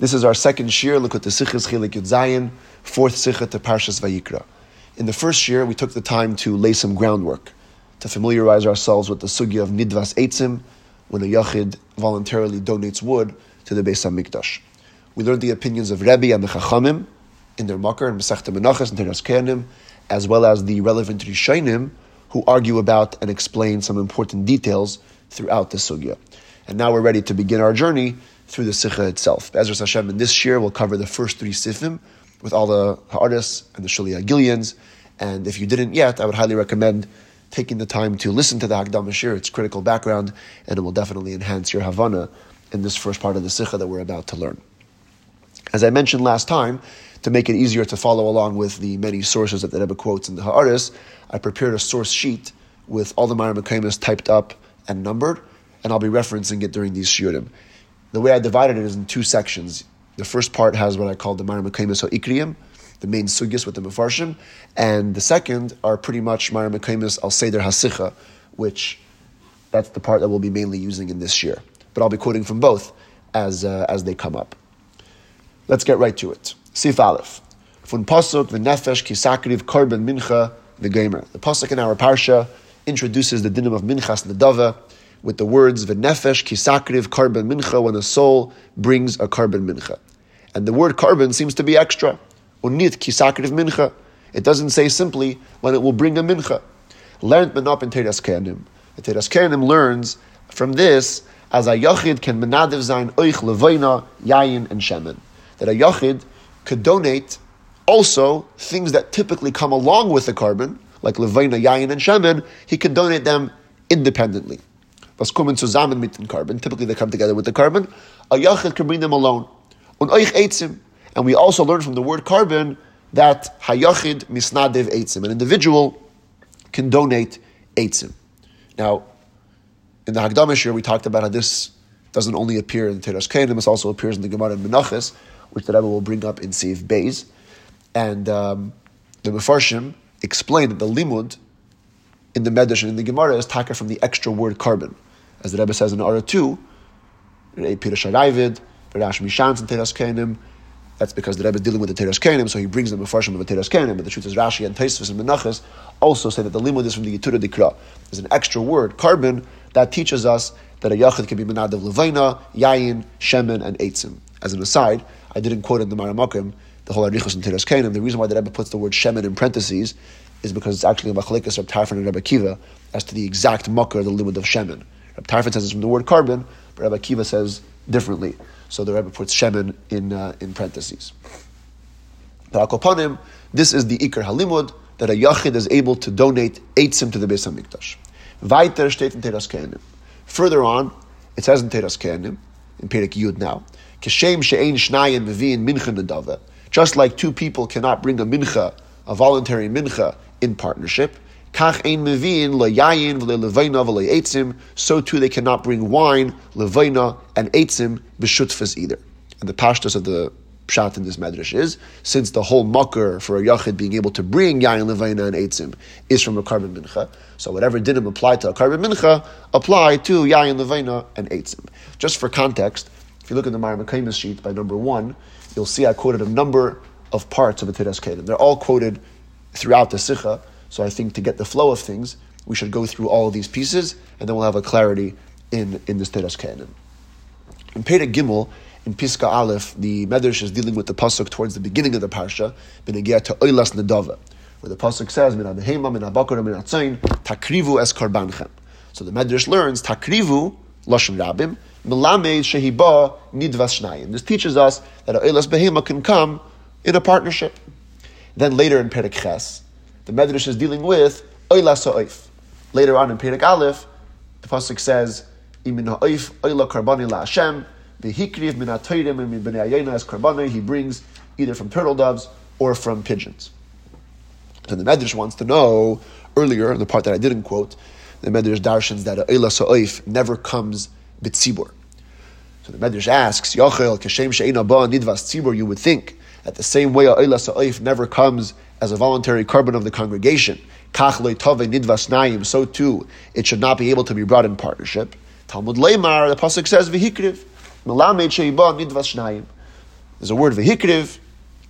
This is our second shir, look at the Sichas Chilik Yud Zayin, fourth Sicha to Parshas Vayikra. In the first year, we took the time to lay some groundwork, to familiarize ourselves with the sugya of Nidvas Eitzim, when a Yachid voluntarily donates wood to the Beis HaMikdash. We learned the opinions of Rebbe and the Chachamim in their Makar and Masechta Menachas and Teras Kehanim, as well as the relevant Rishonim who argue about and explain some important details throughout the sugya. And now we're ready to begin our journey through the Sikha itself. Ezra Hashem, in this year, we'll cover the first three Sifim with all the Ha'aris and the Shuli Gillians. And if you didn't yet, I would highly recommend taking the time to listen to the Hagdam Shir, its critical background, and it will definitely enhance your Havana in this first part of the Sikha that we're about to learn. As I mentioned last time, to make it easier to follow along with the many sources that the Rebbe quotes in the Ha'aris, I prepared a source sheet with all the Mara Mekaimas typed up and numbered, and I'll be referencing it during these shiurim the way I divided it is in two sections. The first part has what I call the Mara Mekaimis Ikriyim, the main sugis with the Mefarshim, and the second are pretty much Mara Mekaimis Al Seder Hasicha, which that's the part that we'll be mainly using in this year. But I'll be quoting from both as, uh, as they come up. Let's get right to it. Sif Aleph. Fun Pasuk, V'nefesh, Kisakriv, Korban, Mincha, the Gamer. The Pasuk in our Parsha introduces the dinim of Minchas Nedava, with the words v'nefesh kisakriv korban mincha when a soul brings a korban mincha. And the word korban seems to be extra. Unit kisakriv mincha. It doesn't say simply when it will bring a mincha. Learned menop in Teras Kehanim. The Teras learns from this as a yachid can menadiv zayin oich levoina, yayin, and shemen. That a yachid could donate also things that typically come along with the korban, like levoina, yayin, and shemen, he could donate them independently was kommen zusammen mit dem korban. Typically, they come together with the korban. A yachid can bring them alone. Und euch eitzim. And we also learn from the word korban that hayachid misnadev eitzim. An individual can donate eitzim. Now, in the Hagdamish we talked about how this doesn't only appear in Teras Kehanim, it also appears in the Gemara in Menachos, which the Rebbe will bring up in Seif Beis. And um, the Mefarshim explain that the limud in the Medrash and in the Gemara is taka from the extra word korban as the Rebbe says in Ara 2, Pirush Aravid, Rash Mishans and Teras Kenim. That's because the Rebbe is dealing with the Teras Kenim, so he brings them before of the Teras Kenim. But the truth is, Rashi and Taisvis and Menachas also say that the limud is from the Yitura Dikra. There's an extra word, korban, that teaches us that a Yachid can be Menad of Levaina, Yayin, Shemen, and Eitzim. As an aside, I didn't quote in the Maramakim the whole Arichos and Teras Kenim. The reason why the Rebbe puts the word Shemen in parentheses is because it's actually a Machalikas of Tarfon and Rebbe Kiva as to the exact mucker, the limud of Shemen. Rabbi Tarfon says it's from the word korban, but Rabbi Kiva says differently. So the Rebbe puts Shemen in, uh, in parentheses. But Akopanim, this is the Iker Halimud, that a Yachid is able to donate Eitzim to the Beis HaMikdash. Weiter steht in Teras Kehanim. Further on, it says in Teras Kehanim, in Perik Yud now, Keshem she'ein shnayim mevi'in mincha nedava. Just like two people cannot bring a mincha, a voluntary mincha, in partnership, Kach ein mevin leyayin v'le'etzim. So too they cannot bring wine, levaina, and etzim b'shutfas either. And the pashtas of the pshat in this medrash is since the whole mucker for a yachid being able to bring yayin levaina and etzim is from a korban mincha. So whatever didn't apply to a korban mincha apply to yayin levaina and etzim. Just for context, if you look at the Mara sheet by number one, you'll see I quoted a number of parts of a Teras Kehanim. They're all quoted throughout the Sikha, so I think to get the flow of things, we should go through all of these pieces, and then we'll have a clarity in, in this Teras Kayanim. In Peta Gimel, in Piska Aleph, the Medrash is dealing with the pasuk towards the beginning of the parsha, Benegiyah to Oilas Nedava, where the pasuk says, Min Abehema, Min Abakar, Min Atzayin, Takrivu es Karbanchem. So the Medrash learns, Takrivu, Lashon Rabim, Melamed Shehiba Nidvas Shnayim. This teaches us that Oilas Behema can come in a partnership. Then later in Perek Ches, the Medrash is dealing with Oila Sa'if. Later on in Perek Aleph, the Pasuk says, Imin Ha'if Oila Karbani La Hashem, V'hikriv min ha'toirim and min b'nei as karbani, he brings either from turtle doves or from pigeons. So the Medrash wants to know, earlier, in the part that I didn't quote, the Medrash darshans that Oila Sa'if never comes b'tzibur. So the Medrash asks, Yochel, Kashem She'ina Ba Nidvas Tzibur, you would think that the same way Oila Sa'if never comes as a voluntary korban of the congregation, so too it should not be able to be brought in partnership. Talmud Leimar, the pasuk says shnayim. There's a word vehikriv,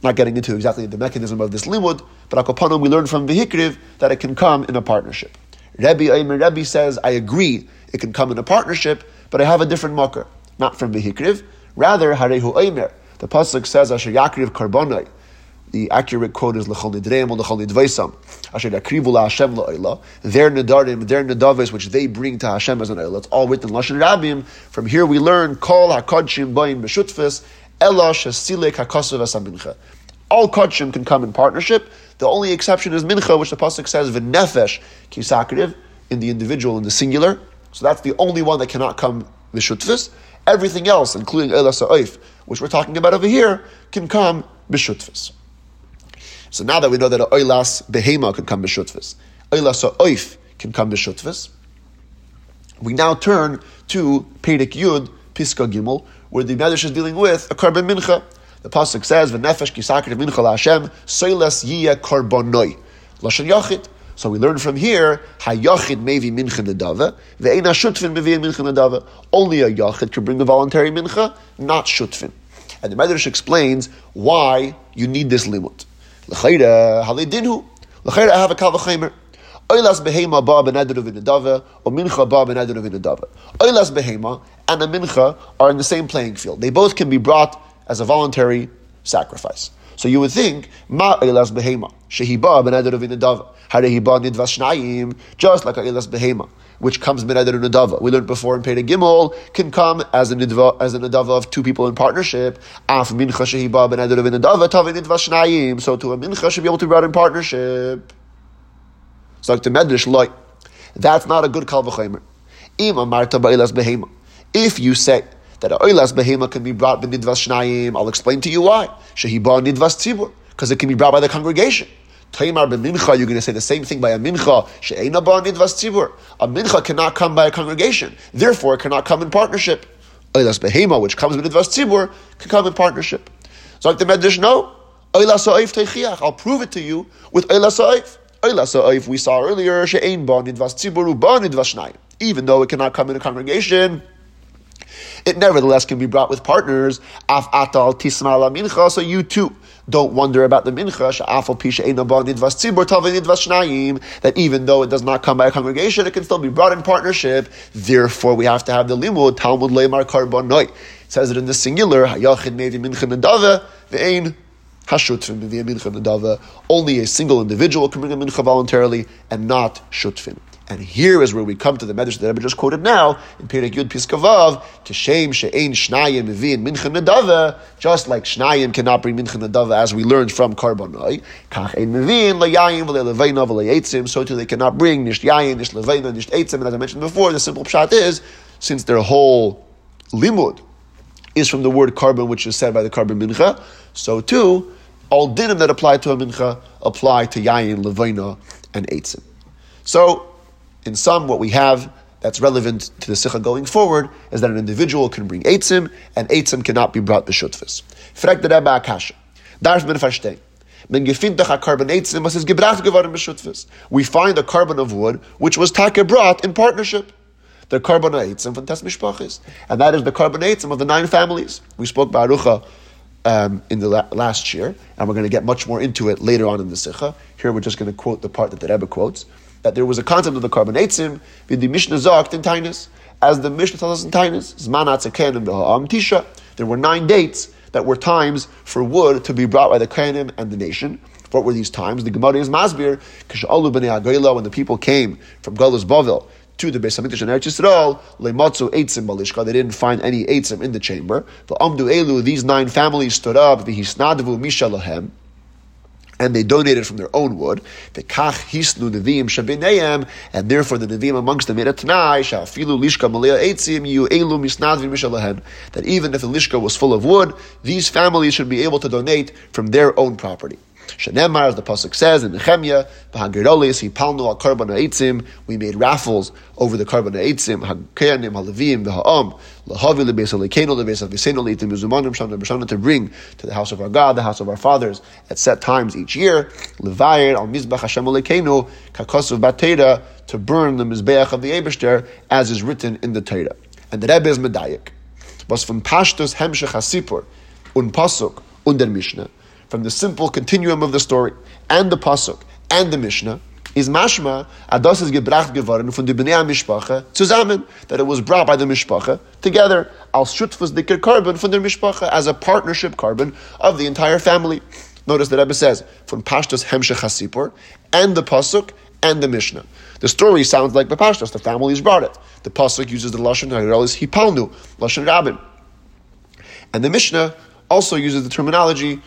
not getting into exactly the mechanism of this limud, but akopanim we learn from vehikriv that it can come in a partnership. Rebbe Eimer Rebbe says, I agree it can come in a partnership, but I have a different mucker, not from vehikriv. Rather, harehu Eimer. The pasuk says, Asher yakriv karbonai. The accurate quote is lechol nidreim or lechol nidvaisam. Asher yakrivu la Hashem la'oila. Their nedarim, their nedavis, which they bring to Hashem as an oila. It's all written Lashon Rabim. From here we learn, kol hakodshim bayin b'shutfis, ela shasilek hakosav asamincha. All kodshim can come in partnership. The only exception is mincha, which the pasuk says v'nefesh kisakriv in the individual in the singular. So that's the only one that cannot come b'shutfis. Everything else, including ela sa'oif, which we're talking about over here, can come b'shutfis. So now that we know that oilas behema can come b'shutfis, oilas oif can come b'shutfis, we now turn to Perek Yud, Piska Gimel, where the Medrash is dealing with a korban mincha. The pasuk says, "V'nefesh kisakir mincha laHashem soilas yiyah karbonoi." Lashon yachid. So we learn from here, hayachid mevi mincha nedava, ve'ena shutfin mevi mincha nedava. Only a yachid can bring a voluntary mincha, not shutfin. And the Medrash explains why you need this limit. L'chayra halidinhu. L'chayra I have a kavachimer. Oilas behema ba benedru v'nedava, or mincha ba benedru v'nedava. Oilas behema and a mincha are in the same playing field. They both can be brought as a voluntary sacrifice. So you would think, ma oilas behema, shehi ba benedru v'nedava. Harehi ba nidvas shnayim, just like a oilas behema which comes minadar nadava. We learned before in Peda Gimel can come as a nidva as a nadava of two people in partnership. Af mincha shehiba benadar nadava tavi nidva shnayim. So to a mincha should be able to be brought in partnership. So like to medrash loy. That's not a good kalvachimer. Ima marta ba'ilas behema. If you say that a oilas behema can be brought by nidvas shnayim, I'll explain to you why. Shehiba nidvas tzibur. Because it can be brought by the congregation. Taimar b'mincha, you're going to say the same thing by a mincha. She'ena nidvas tzibur. A mincha cannot come by a congregation. Therefore, it cannot come in partnership. Oilas behema, which comes with nidvas tzibur, can come in partnership. So like the Medrash, no. Oilas ha'oif teichiach. I'll prove it to you with oilas ha'oif. Oilas ha'oif, we saw earlier, she'en ba nidvas tzibur, ba nidvas shnayim. Even though it cannot come in a congregation, it nevertheless can be brought with partners. Af atal tisma la mincha, so you too don't wonder about the mincha, that even though it does not come by a congregation, it can still be brought in partnership. Therefore, we have to have the limud, Talmud Leimar Karbonoi. It says it in the singular, Hayachid Mevi Mincha Nadava, Ve'ein. Only a single individual can bring a mincha voluntarily, and not Shutfin. And here is where we come to the medrash that I just quoted now in Perek Yud Piskavav shame she'ein shnayim mevin mincha nadava, just like shnayim cannot bring mincha nadava as we learned from Karbonai. Kach ein mevin layayim v'leleveina v'leyetzim, so too they cannot bring nish yayin, nish leveina, nish eitzim. And as I mentioned before, the simple pshat is since their whole limud is from the word korban, which is said by the korban mincha, so too all dinim that apply to a mincha apply to yayin, leveina, and eitzim. So in sum, what we have that's relevant to the sikha going forward is that an individual can bring eitzim, and eitzim cannot be brought b'shutfis. Frag the Rebbe Akasha. Darf men verstehen. Gefindach a korban eitzim, was is gebracht geworden b'shutfis. We find a korban of wood, which was take brought in partnership. The korban eitzim from Tes Mishpachis. And that is the korban eitzim of the nine families. We spoke Barucha um, in the la- last year, and we're going to get much more into it later on in the sikha. Here we're just going to quote the part that the Rebbe quotes that there was a concept of the korban eitzim, the Mishnah Zogt in Tainus. As the Mishnah tells us in Tainus, Zmanat and B'ha'am Tisha, there were nine dates that were times for wood to be brought by the Kohanim and the nation. What were these times? The Gemara is Masbir, Kish'alu b'nei HaGoyla, when the people came from Galus Bavel to the Beis Hamikdash and Eretz Yisrael, lematzu eitzim balishka. They didn't find any eitzim in the chamber. The amdu elu. These nine families stood up. The hisnadvu mishalahem and they donated from their own wood. The kach hisnu neviim shabineim, and therefore the neviim amongst them made a tanai shafilu lishka malaya eitzim you elu misnadvim mishalahen. That even if the lishka was full of wood, these families should be able to donate from their own property. Shenemar, as the pasuk says in Nehemiah, "B'hagerolis he palnu al karban ha'etzim." We made raffles over the karban ha'etzim, ha'keyanim, ha'levim, v'ha'am, lahavi lebeis alekenu, lebeis avisenu, leitim mizumanim, shana b'shana, to bring to the house of our God, the house of our fathers, at set times each year, levayir al mizbach Hashem alekenu, kakosav batera, to burn the mizbeach of the Eberster, as is written in the Torah. And the Rebbe is medayik. Was from Pashtus Hemshech HaSipur, un Pasuk und der Mishnah, from the simple continuum of the story, and the Pasuk, and the Mishnah, is mashma ados is gebracht geworden von der Bnei Mishpacha zusammen that it was brought by the Mishpacha together al shutfus dikir korban from the Mishpacha as a partnership korban of the entire family. Notice that Rebbe says from Pashtos Hemshech Hasipur and the pasuk and the Mishnah. The story sounds like the Pashtos. The families brought it. The pasuk uses the lashon ha'iralis hipalnu lashon rabin, and the Mishnah also uses the terminology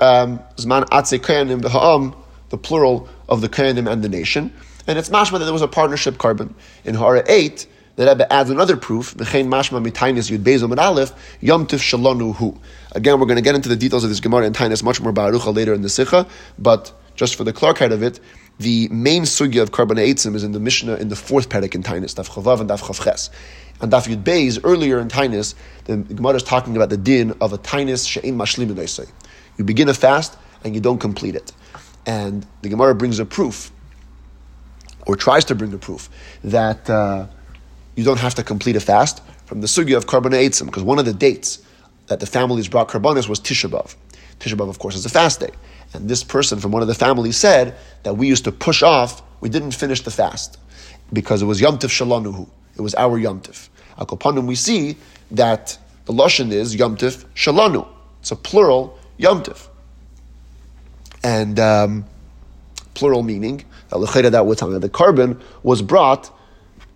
Um, zman atze kayanim v'ha'am, the plural of the Kohanim and the nation. And it's mashma that there was a partnership korban. In Hara 8, the Rebbe adds another proof, V'chein mashma mitainis yud bezo min aleph, shalonu hu. Again, we're going to get into the details of this Gemara and Tainus much more barucha later in the Sikha, but just for the Clarkite of it, the main sugya of korban eitzim is in the Mishnah in the fourth parak in Tainus, Daf Chavav and Daf Chavches. And Daf Yud Beis, earlier in Tainus, the Gemara is talking about the din of a Tainus she'in mashlim You begin a fast and you don't complete it. And the Gemara brings a proof, or tries to bring a proof, that uh, you don't have to complete a fast from the sugya of Karban Eitzim, because one of the dates that the families brought Karbanis was Tisha B'Av. B'Av, of course, is a fast day. And this person from one of the families said that we used to push off, we didn't finish the fast, because it was Yom Tif Shalanuhu. It was our Yom Tif. Akopanim, we see that the Lashon is Yom Tif Shalanu. It's a plural Yom Tif and um, plural meaning that was the korban was brought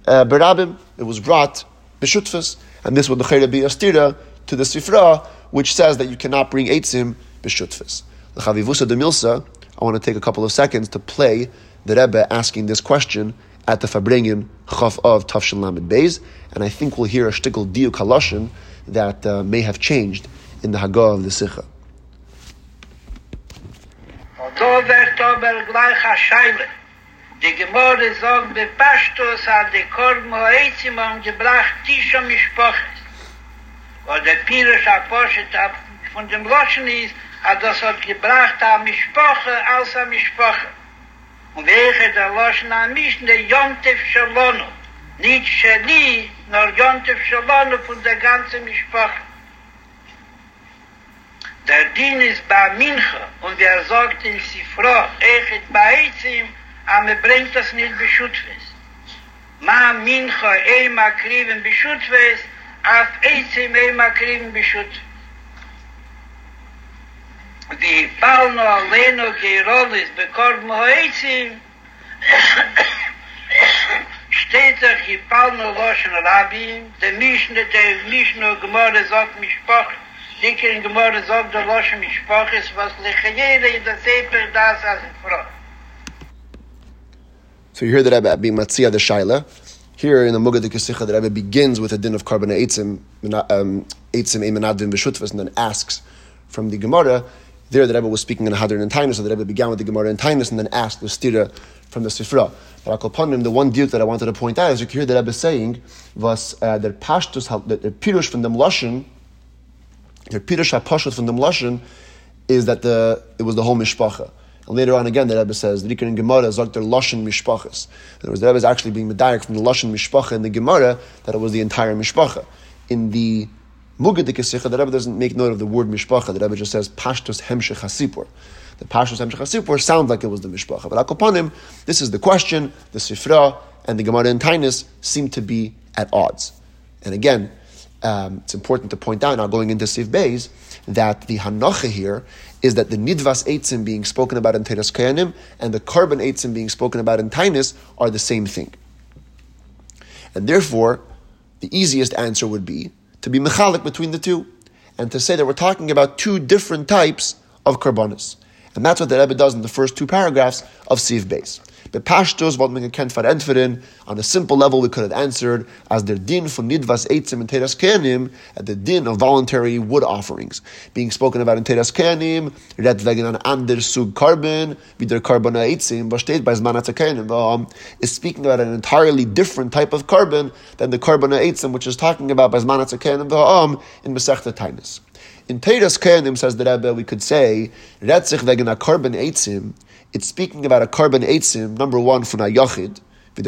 uh, berabim. It was brought b'shutfas, and this would the be astira to the sifra, which says that you cannot bring eitzim b'shutfas. The chavivusa de milsa. I want to take a couple of seconds to play the Rebbe asking this question at the Farbrengen Chaf of Tafshin Lamed Beis, and I think we'll hear a shtickle diu kalashin that uh, may have changed in the Hagah of the Sikha. Wird aber gleich a Scheile. Die Gemorde sagt, der Pastor hat die Korben Hoizim und gebracht Tisch am Mischpoches. Und der Pirisch Apostel von dem Loschen ist, hat das hat gebracht am Mischpoche als am Mischpoche. Und welche der Loschen am Mischen, der Jontef Shalonu. Nicht Shali, nur Jontef Shalonu von der ganzen Mischpoche. Der Din ist bei Mincha und wer sagt in Sifra, echet bei Eitzim, aber er bringt das nicht beschütztes. Ma Mincha eima kriven beschütztes, auf Eitzim eima kriven beschütztes. Die Palno Aleno Geirolis bekorb mo steht sich die Palno Loschen Rabbi, der Mischne, der Mischne, Gemorde sagt mich Spoch, Der es was in der seper das as frau. So you hear that Rebbe being Matzia the Shaila. Here in the Mugad Kesicha, the Rebbe begins with a din of korban eitzim, um, eitzim emanadvim b'shutvas, and then asks from the Gemara. There the Rebbe was speaking in a Hadron and Tainus, so the Rebbe began with the Gemara and Tainus, and then asked the stira from the Sifra. But upon him, the one deal that I wanted to point out is you can hear the Rebbe saying was uh, that Pashtus, that the Pirush from the Mloshin, the Pirush HaPashut from the Mlashon is that the it was the whole mishpacha. And later on again, the Rebbe says, the Rikon in Gemara is like their Lashon Mishpachas. In other words, the Rebbe is actually being medayik from the Lashon Mishpacha in the Gemara that it was the entire Mishpacha. In the Mugadik Sikha, the Rebbe doesn't make note of the word Mishpacha. The Rebbe just says Pashtos Hemshech Hasipur. The Pashtos Hemshech Hasipur sounds like it was the Mishpacha. But Akopanim, this is the question, the Sifra, and the Gemara and Tainus seem to be at odds. And again, um, it's important to point out now going into Siv Beis that the Hanacha here is that the Nidvas Eitzim being spoken about in Teres Kayanim and the korban Eitzim being spoken about in Tainus are the same thing. And therefore, the easiest answer would be to be mechalik between the two and to say that we're talking about two different types of karbonis. And that's what the Rebbe does in the first two paragraphs of Siv Beis. Bepashtos, what man can entferen, on a simple level we could have answered as der din von nidvas eitzim and teras kenim, at the din of voluntary wood offerings. Being spoken about in teras kenim, red wegen an ander sug korban, wie der korban eitzim, was steht bei kenim, um, is speaking about an entirely different type of korban than the korban eitzim, which is talking about by zman kenim, um, in Masechta Tainus. In Teras Kenim, says the Rebbe, we could say, Retzich wegen a korban eitzim, it's speaking about a korban eitzim, number one, for a yachid, an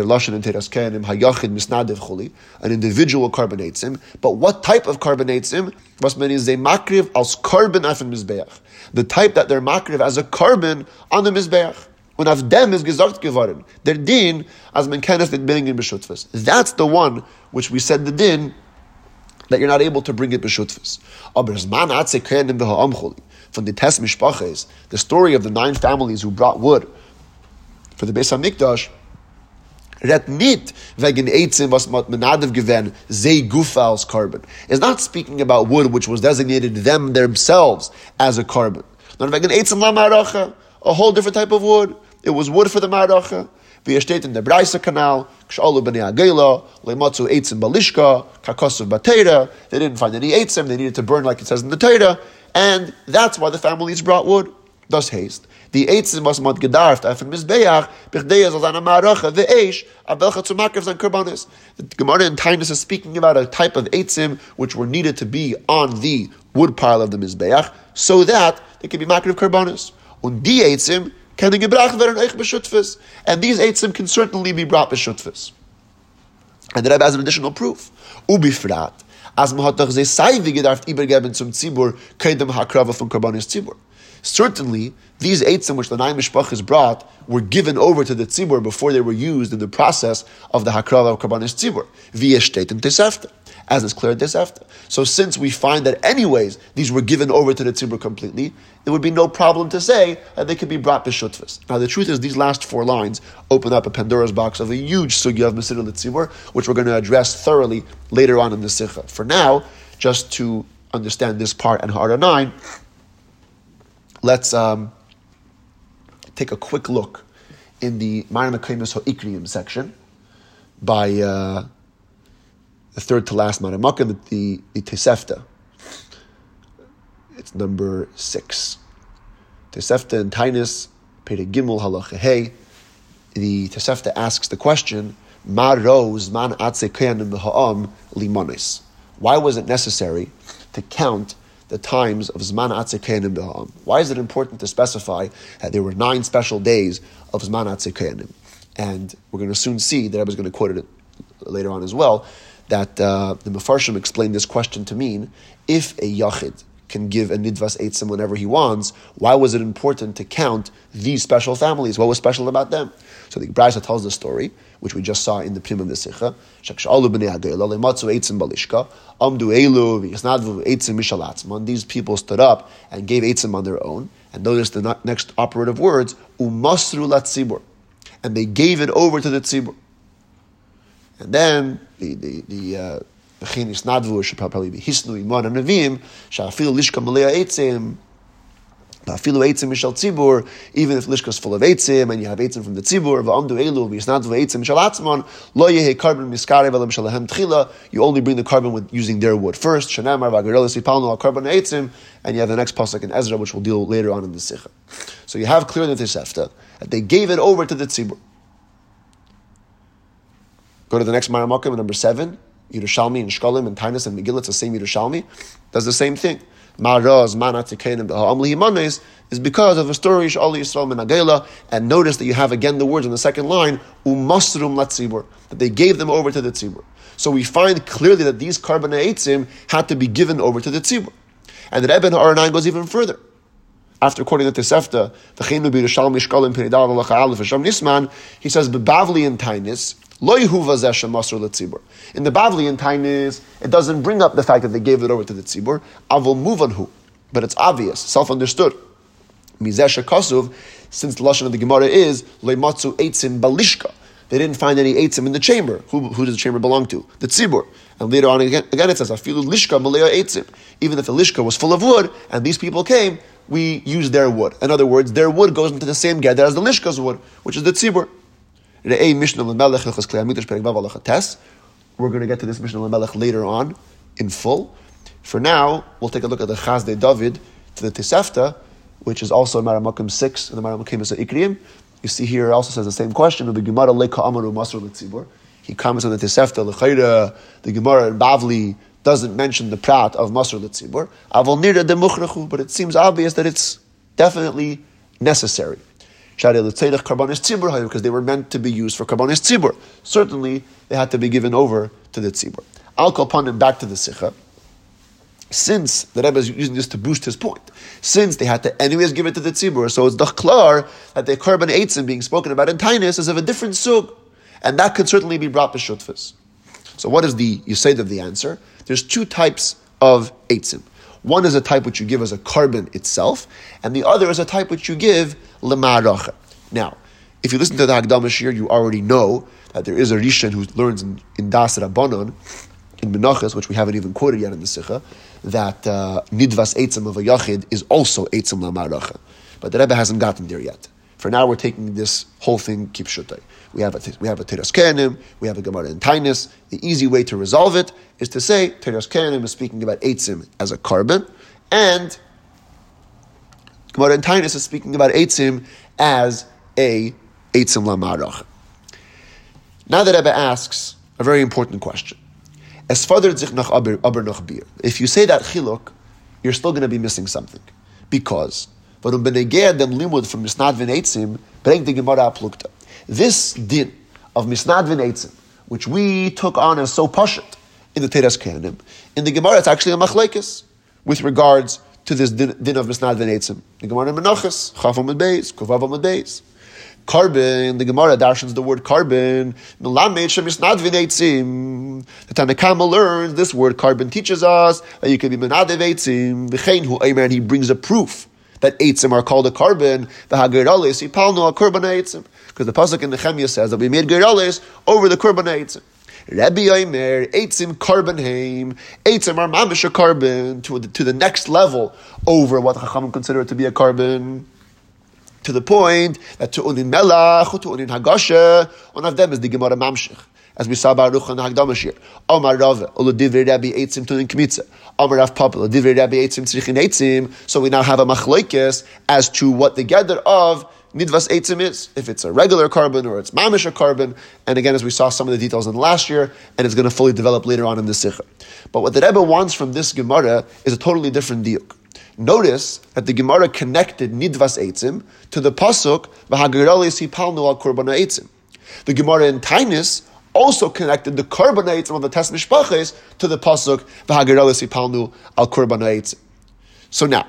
individual korban eitzim. But what type of korban eitzim? Was is a makriv als korban afin mizbeach. The type that they're makriv as a korban on the mizbeach. Und auf dem is gesagt geworden. Der din, as man kennt it bringen beshutfes. That's the one which we said the din that you're not able to bring it beshutfes. Aber es man atze kenim beha'amchuli. From the test mishpaches, the story of the nine families who brought wood for the Beis Hamikdash, Ret nit wegen Eitzim, was mat menadev gewen, zei gufa als korban. Is not speaking about wood which was designated them themselves as a korban. Not wegen Eitzim la a whole different type of wood. It was wood for the maracha. Wie steht in der Breise Kanal, Kshalu b'nei Agela, Lematzu Eitzim balishka, Kakosov batera. They didn't find any Eitzim, they needed to burn like it says in the Torah, and that's why the families brought wood. Thus haste the Eitzim was mod gedarft auf dem Mizbeach, bichdei as an Amaracha, the Eish, abelcha zu makrev karbonis. The Gemara in Tainus is speaking about a type of Eitzim which were needed to be on the wood pile of the Mizbeach, so that they could be makrev karbonis. Und die Eitzim can gebracht werden euch beshutfis. And these Eitzim can certainly be brought beshutfis. And the Rebbe has an additional proof. Ubifrat, zum hakrava. Certainly, these eitzim which the nine mishpachas brought were given over to the tzibur before they were used in the process of the hakrava of karbanis tzibur via shtetim tesefta, as is clear in after. So, since we find that anyways these were given over to the tzibur completely, there would be no problem to say that they could be brought b'shutfas. Now, the truth is, these last four lines open up a Pandora's box of a huge sugya of Mesidul Tzibur, which we're going to address thoroughly later on in the sikha. For now, just to understand this part and Hara 9, let's um, take a quick look in the Marim Akaimus Ho'ikriim section by uh, the third to last Maramaka, the, the, the Tesefta. It's number six. Tesefta and Tainus, Pere Gimel Halacha Hey. The Tesefta asks the question, Ma man ha'am limonis. Why was it necessary to count the times of Zman Atzikenim B'Ha'am. Why is it important to specify that there were nine special days of Zman Atzikenim? And we're going to soon see that I was going to quote it later on as well, that uh, the Mefarshim explained this question to mean if a Yachid can give a Nidvas Eitzim whenever he wants, why was it important to count these special families? What was special about them? So the Brisa tells the story, which we just saw in the Prim of the Sikha. These people stood up and gave Eitzim on their own. And notice the next operative words, umasru latzibur. And they gave it over to the tzibur. And then the, the, the uh, should probably be Hisnu Iman and Navim, Shafil Lishka Malaya Eitzim, even if lishka is full of eitzim and you have eitzim from the tzibur, v'amdu elu v'yisnadu v'eitzim shalatzman, lo yehe korban miskare v'alam shalahem tchila, you only bring the korban with using their wood first, shanamar v'agarelis v'palnu al korban eitzim, and you have the next pasuk in Ezra, which we'll deal later on in the sikha. So you have clear in the Tisefta that they gave it over to the tzibur. Go to the next Maramakim, number seven, Yerushalmi and Shkolim and Tainus and Megillah, it's the same Yerushalmi, does the same thing. Maraz, Manatikenim, Amli Himanes, is because of a story Shali Yisrael Menagela, and notice that you have again the words in the second line, um Umasrum Latzibur, that they gave them over to the Tzibur. So we find clearly that these korban had to be given over to the Tzibur. And that Eben Ha'ar goes even further. After quoting the Tesefta, he says, Bebavli and Tainis, in the Bavli Tainis, it doesn't bring up the fact that they gave it over to the Tzibur. Avol muvanhu, but it's obvious, self-understood. Mizesha Kasuv, since the lashon of the Gemara is lematzu eitzim balishka. They didn't find any eitzim in the chamber. Who, who does the chamber belong to? The tzibur. And later on again, again it says afilu lishka malaya eitzim. Even if the lishka was full of wood and these people came, we use their wood. In other words, their wood goes into the same gather as the lishka's wood, which is the tzibur. We're going to get to this Mishnah Melech later on in full. For now, we'll take a look at the Chazde David to the Tisefta, which is also in Maramakim 6 and the Maramakim is Ikriim. You see here, it also says the same question of the Gemara Leka Amaru Masr Litzibur. He comments on the Tisefta, L'chayra, the Gemara in Bavli doesn't mention the prat of Masr Litzibur. Avol Nira de Muchrachu, but it seems obvious that it's definitely necessary. Because they were meant to be used for karbanis tzibur. Certainly, they had to be given over to the tzibur. I'll call upon him back to the sikha. Since the Rebbe is using this to boost his point, since they had to anyways give it to the tzibur, so it's dachlar that the korban eitzim being spoken about in Tainus is of a different sug, and that could certainly be brought to shutfis. So, what is the you said of the answer? There's two types of eitzim. One is a type which you give as a korban itself, and the other is a type which you give lemaracha. Now, if you listen to the Hagdama you already know that there is a Rishon who learns in, in Das Rabbanon, in Menachas, which we haven't even quoted yet in the Sikha, that uh, Nidvas Eitzim of a Yachid is also Eitzim lemaracha. But the Rebbe hasn't gotten there yet. For now, we're taking this whole thing kipshutai. We have a we have a teras kenim, we have a gemara in tainus. The easy way to resolve it is to say teras kenim is speaking about eitzim as a korban, and gemara in tainus is speaking about eitzim as a eitzim lamarach. Now that Rebbe asks a very important question. As father nach aber. If you say that chiluk, you're still going to be missing something because Warum benegea dem from Misnad V'Neitzim bringt die Gemara aplukta. This din of Misnad V'Neitzim, which we took on as so pashut in the Teras Kehanim, in the Gemara it's actually a machlekes with regards to this din, din of Misnad V'Neitzim. The Gemara in Menachas, Chafam and Kuvav and Beis. Korban, the Gemara darshans the word korban. The Tanakhama learns this word korban teaches us that you can be menadev eitzim. V'chein hu he brings a proof that eitzim are called a korban, the hagiralis, yipalnu a korban eitzim. Because the pasuk in Nehemiah says that we made giralis over the korban eitzim. Rabbi Omer, Eitzim korban haim, Eitzim are mamish to to the next level over what Chachamim consider to be a korban. To the point that to unin melach, to unin one of them is the Gemara Mamshich as we saw Baruch on the Hagdama Shir. Omar Rav, Oladivrei Rabbi Eitzim Tunin Kmitza. Omar Rav Papa, Oladivrei Rabbi Eitzim Tzrichin Eitzim. So we now have a machloikis as to what the gather of Nidvas Eitzim is. If it's a regular korban or it's Mamish a korban. And again, as we saw some of the details in last year, and it's going to fully develop later on in the Sikha. But what the Rebbe wants from this Gemara is a totally different diuk. Notice that the Gemara connected Nidvas Eitzim to the Pasuk, V'hagiralis Hipalnu al Korban Eitzim. The Gemara in Tainus also connected the korban of the test mishpaches to the pasuk v'hagarelis ipalnu al korban So now,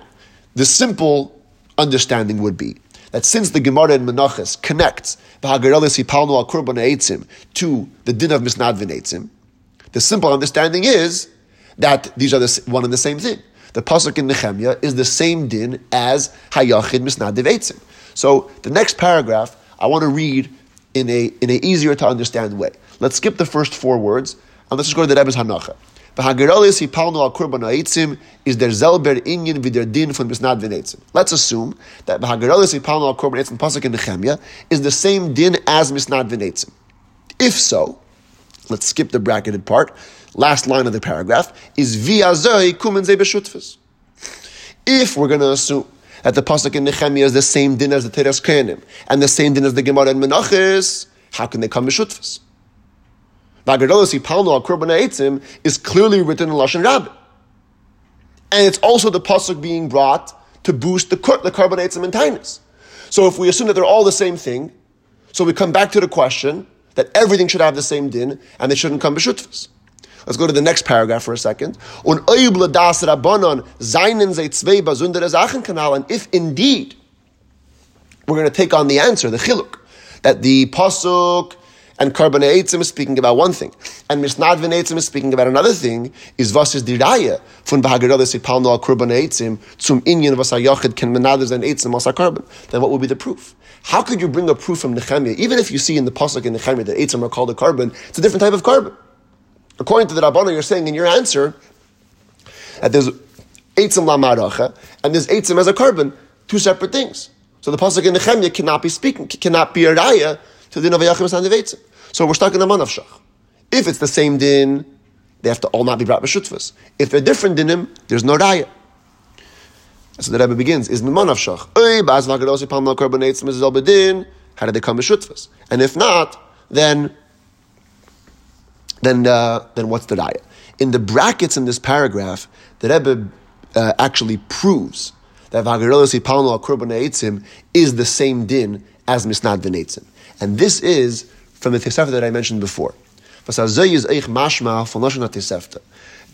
the simple understanding would be that since the Gemara in Menachas connects v'hagarelis ipalnu al korban to the din of misnad v'neitzim, the simple understanding is that these are the, one and the same thing. The pasuk in Nehemiah is the same din as hayachid misnad v'neitzim. So the next paragraph I want to read in a in a easier to understand way. Let's skip the first four words and let's just go to the Rebbe's Hanacha. V'hageralis hipalnu al kurban ha'etzim is der zelber inyan v'der din von misnad v'netzim. Let's assume that v'hageralis hipalnu al kurban ha'etzim pasuk in Nehemiah is the same din as misnad v'netzim. If so, let's skip the bracketed part. Last line of the paragraph is v'azoi kumen ze. If we're going to assume that the pasuk in Nehemiah is the same din as the Teres Kenim and the same din as the Gemara in Menachis, how can they come b'shutfus? Is clearly written in Lashon Rabbit. And it's also the pasuk being brought to boost the, the eitzim and tainus. So if we assume that they're all the same thing, so we come back to the question that everything should have the same din and they shouldn't come b'shutfas. Let's go to the next paragraph for a second. And if indeed we're going to take on the answer, the chiluk, that the pasuk and Karban Eitzim is speaking about one thing, and Misnad Eitzim is speaking about another thing, is was is die Reihe von Bahagarolis Ipalno al Karban Eitzim zum Inyan was Yochid ken Menaders and Eitzim was Karban. Then what would be the proof? How could you bring a proof from Nehemiah, even if you see in the Pasuk in Nehemiah that Eitzim are called a korban, it's a different type of korban. According to the Rabbana, you're saying in your answer that there's Eitzim Lamaracha and there's Eitzim as a korban, two separate things. So the Pasuk in Nehemiah cannot be speaking, cannot be a Raya to the din of Yachim So we're stuck in a manavshach. If it's the same din, they have to all not be brought b'shutfas. If they're different dinim, there's no raya. So the Rebbe begins, is mimanavshach. How did they come b'shutfas? And if not, then then uh, then what's the raya? In the brackets in this paragraph, the Rebbe uh, actually proves that Vagarelos Ipalno al is the same din as misnad v'netzim. And this is from the Tesefta that I mentioned before. The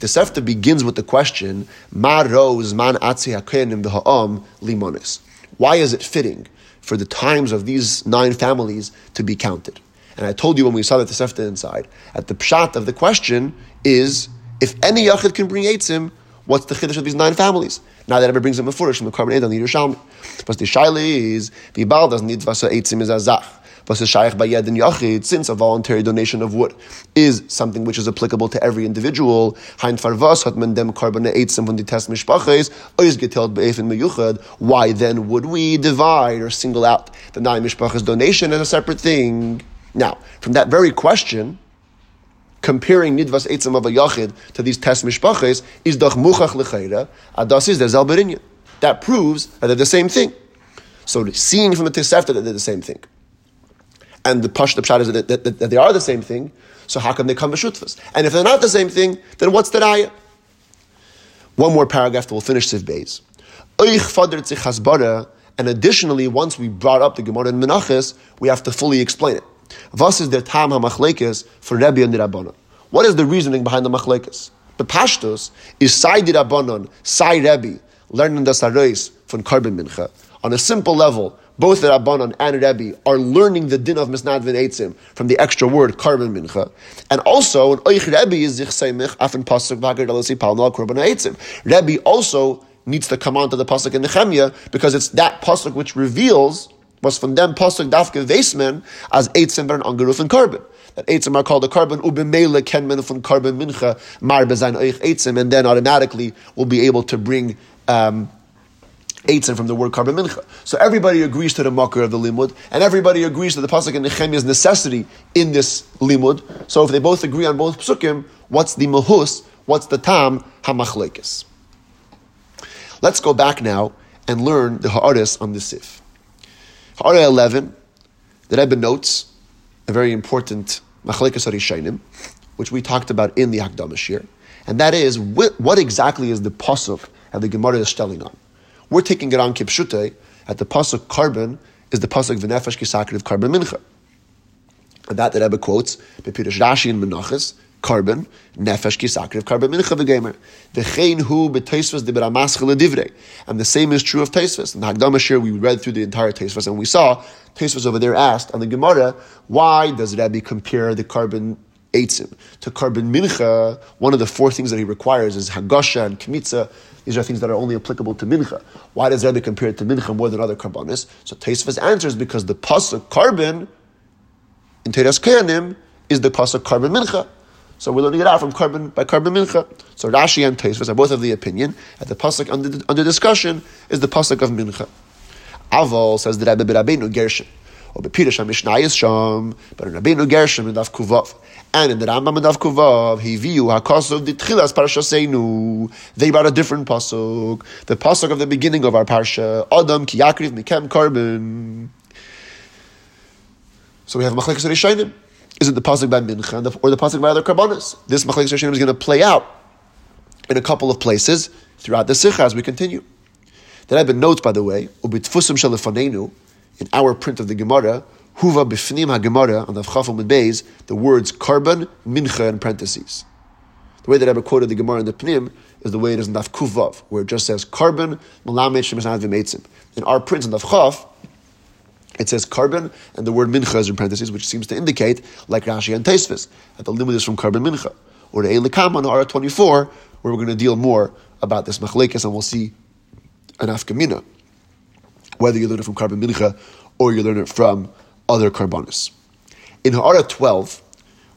Tesefta begins with the question, roz man. Why is it fitting for the times of these nine families to be counted? And I told you when we saw the Tesefta inside, at the pshat of the question is, if any yachid can bring eitzim, what's the chiddush of these nine families? Now that ever brings them a from the carbon on the Yerushalmi. But the shaila is, the Baal doesn't need vasa eitzim is azach. Shaykh and yachid, since a voluntary donation of wood is something which is applicable to every individual, hein farvas hat man dem korban eitzim von test ois meyuchad, why then would we divide or single out the nine mishpaches donation as a separate thing? Now, from that very question, comparing nidvas etzim of a yachid to these test mishpaches is doch muchach lechayra, adas is there's alberinya. That proves that they're the same thing. So seeing from the Tesefta that they're the same thing. And the Pash the Pshat is that, that, that, that, they are the same thing, so how come they come b'shutfas? And if they're not the same thing, then what's the raya? One more paragraph that we'll finish Siv Beis. And additionally, once we brought up the Gemara in Menachis, we have to fully explain it. Was is the tam hamachlekes for Rebbe and the Rabbanon? What is the reasoning behind the machlekes? The pashtos is sai di Rabbanon, sai Rebbe, learning the sareis from Karben Mincha. On a simple level, both the Rabbanon and Rebbe are learning the din of Misnad Vin Eitzim from the extra word Karban Mincha. And also, an Oich Rebbe is Zich Seimich, Afen Pasuk Vagar Dalasi Palnal Karban Eitzim. Rebbe also needs to come on to the Pasuk in Nehemiah because it's that Pasuk which reveals was from them pasuk dafke vesmen as eitzim bern angeruf and korban. That eitzim are called a korban ubimele kenmen from carbon mincha mar bezain oich eitzim, and then automatically will be able to bring. Um, Eitzim from the word korban mincha. So everybody agrees to the makar of the limud, and everybody agrees to the pasuk in Nehemiah's necessity in this limud. So if they both agree on both psukim, what's the mahus? What's the tam hamachlekes? Let's go back now and learn the ha'aris on the sif. Ha'ara 11, the Rebbe notes a very important Machlekas Harishainim, which we talked about in the Hakdamashir, and that is what exactly is the pasuk that the Gemara is telling on. We're taking it on Kipshute, at the pasuk korban is the pasuk V'nefesh Kisakir of korban mincha. And that the Rebbe quotes, Bepirush Rashi and Menachas, korban, nefesh kisakriv, korban mincha v'gemer. V'chein hu b'teisvas de b'ramaschel divrei. And the same is true of Teisvas. In the Hagdama we read through the entire Teisvas, and we saw Teisvas over there asked on the Gemara, why does Rabbi compare the korban eitzim to korban mincha? One of the four things that he requires is hagasha and kmitza. These are things that are only applicable to mincha. Why does Rabbi compare it to mincha more than other carbonis? So Teisvas answers because the pasuk korban in Teres Keanim is the pasuk korban mincha. So we're learning it out from korban by korban mincha. So Rashi and Tosfos are both of the opinion that the pasuk under, under discussion is the pasuk of mincha. Aval says the Rebbe Rabbeinu Gershon. Or Bepirish Mishnah is Sham, but in Rabbeinu Gershon in Daf Kuvav. And in the Rambam in Daf Kuvav, he view Hakosov the Tchilas Parashaseinu. They brought a different pasuk. The pasuk of the beginning of our parsha, Adam ki Yakriv mikem korban. So we have Machlekes Rishayim. Is it the pasuk by mincha or the pasuk by other karbonis? This machlekes Hashem is going to play out in a couple of places throughout the sikha as we continue. That I've been notes, by the way, ubitfusim shalifanenu in our print of the Gemara, huva bifnim haGemara on the Chafam and Beis, the words korban mincha in parentheses. The way that I quoted the Gemara in the Pnim is the way it is in Daf Kuvav, where it just says korban malamet shemisad In our print in Daf Chaf, it says korban, and the word mincha is in parentheses, which seems to indicate, like Rashi and Taisvis, that the limit is from korban mincha. Or the Eilikam on Ara 24, where we're going to deal more about this machlekes, and we'll see an afkamina, whether you learn it from korban mincha or you learn it from other carbonis. In Ha'ara 12,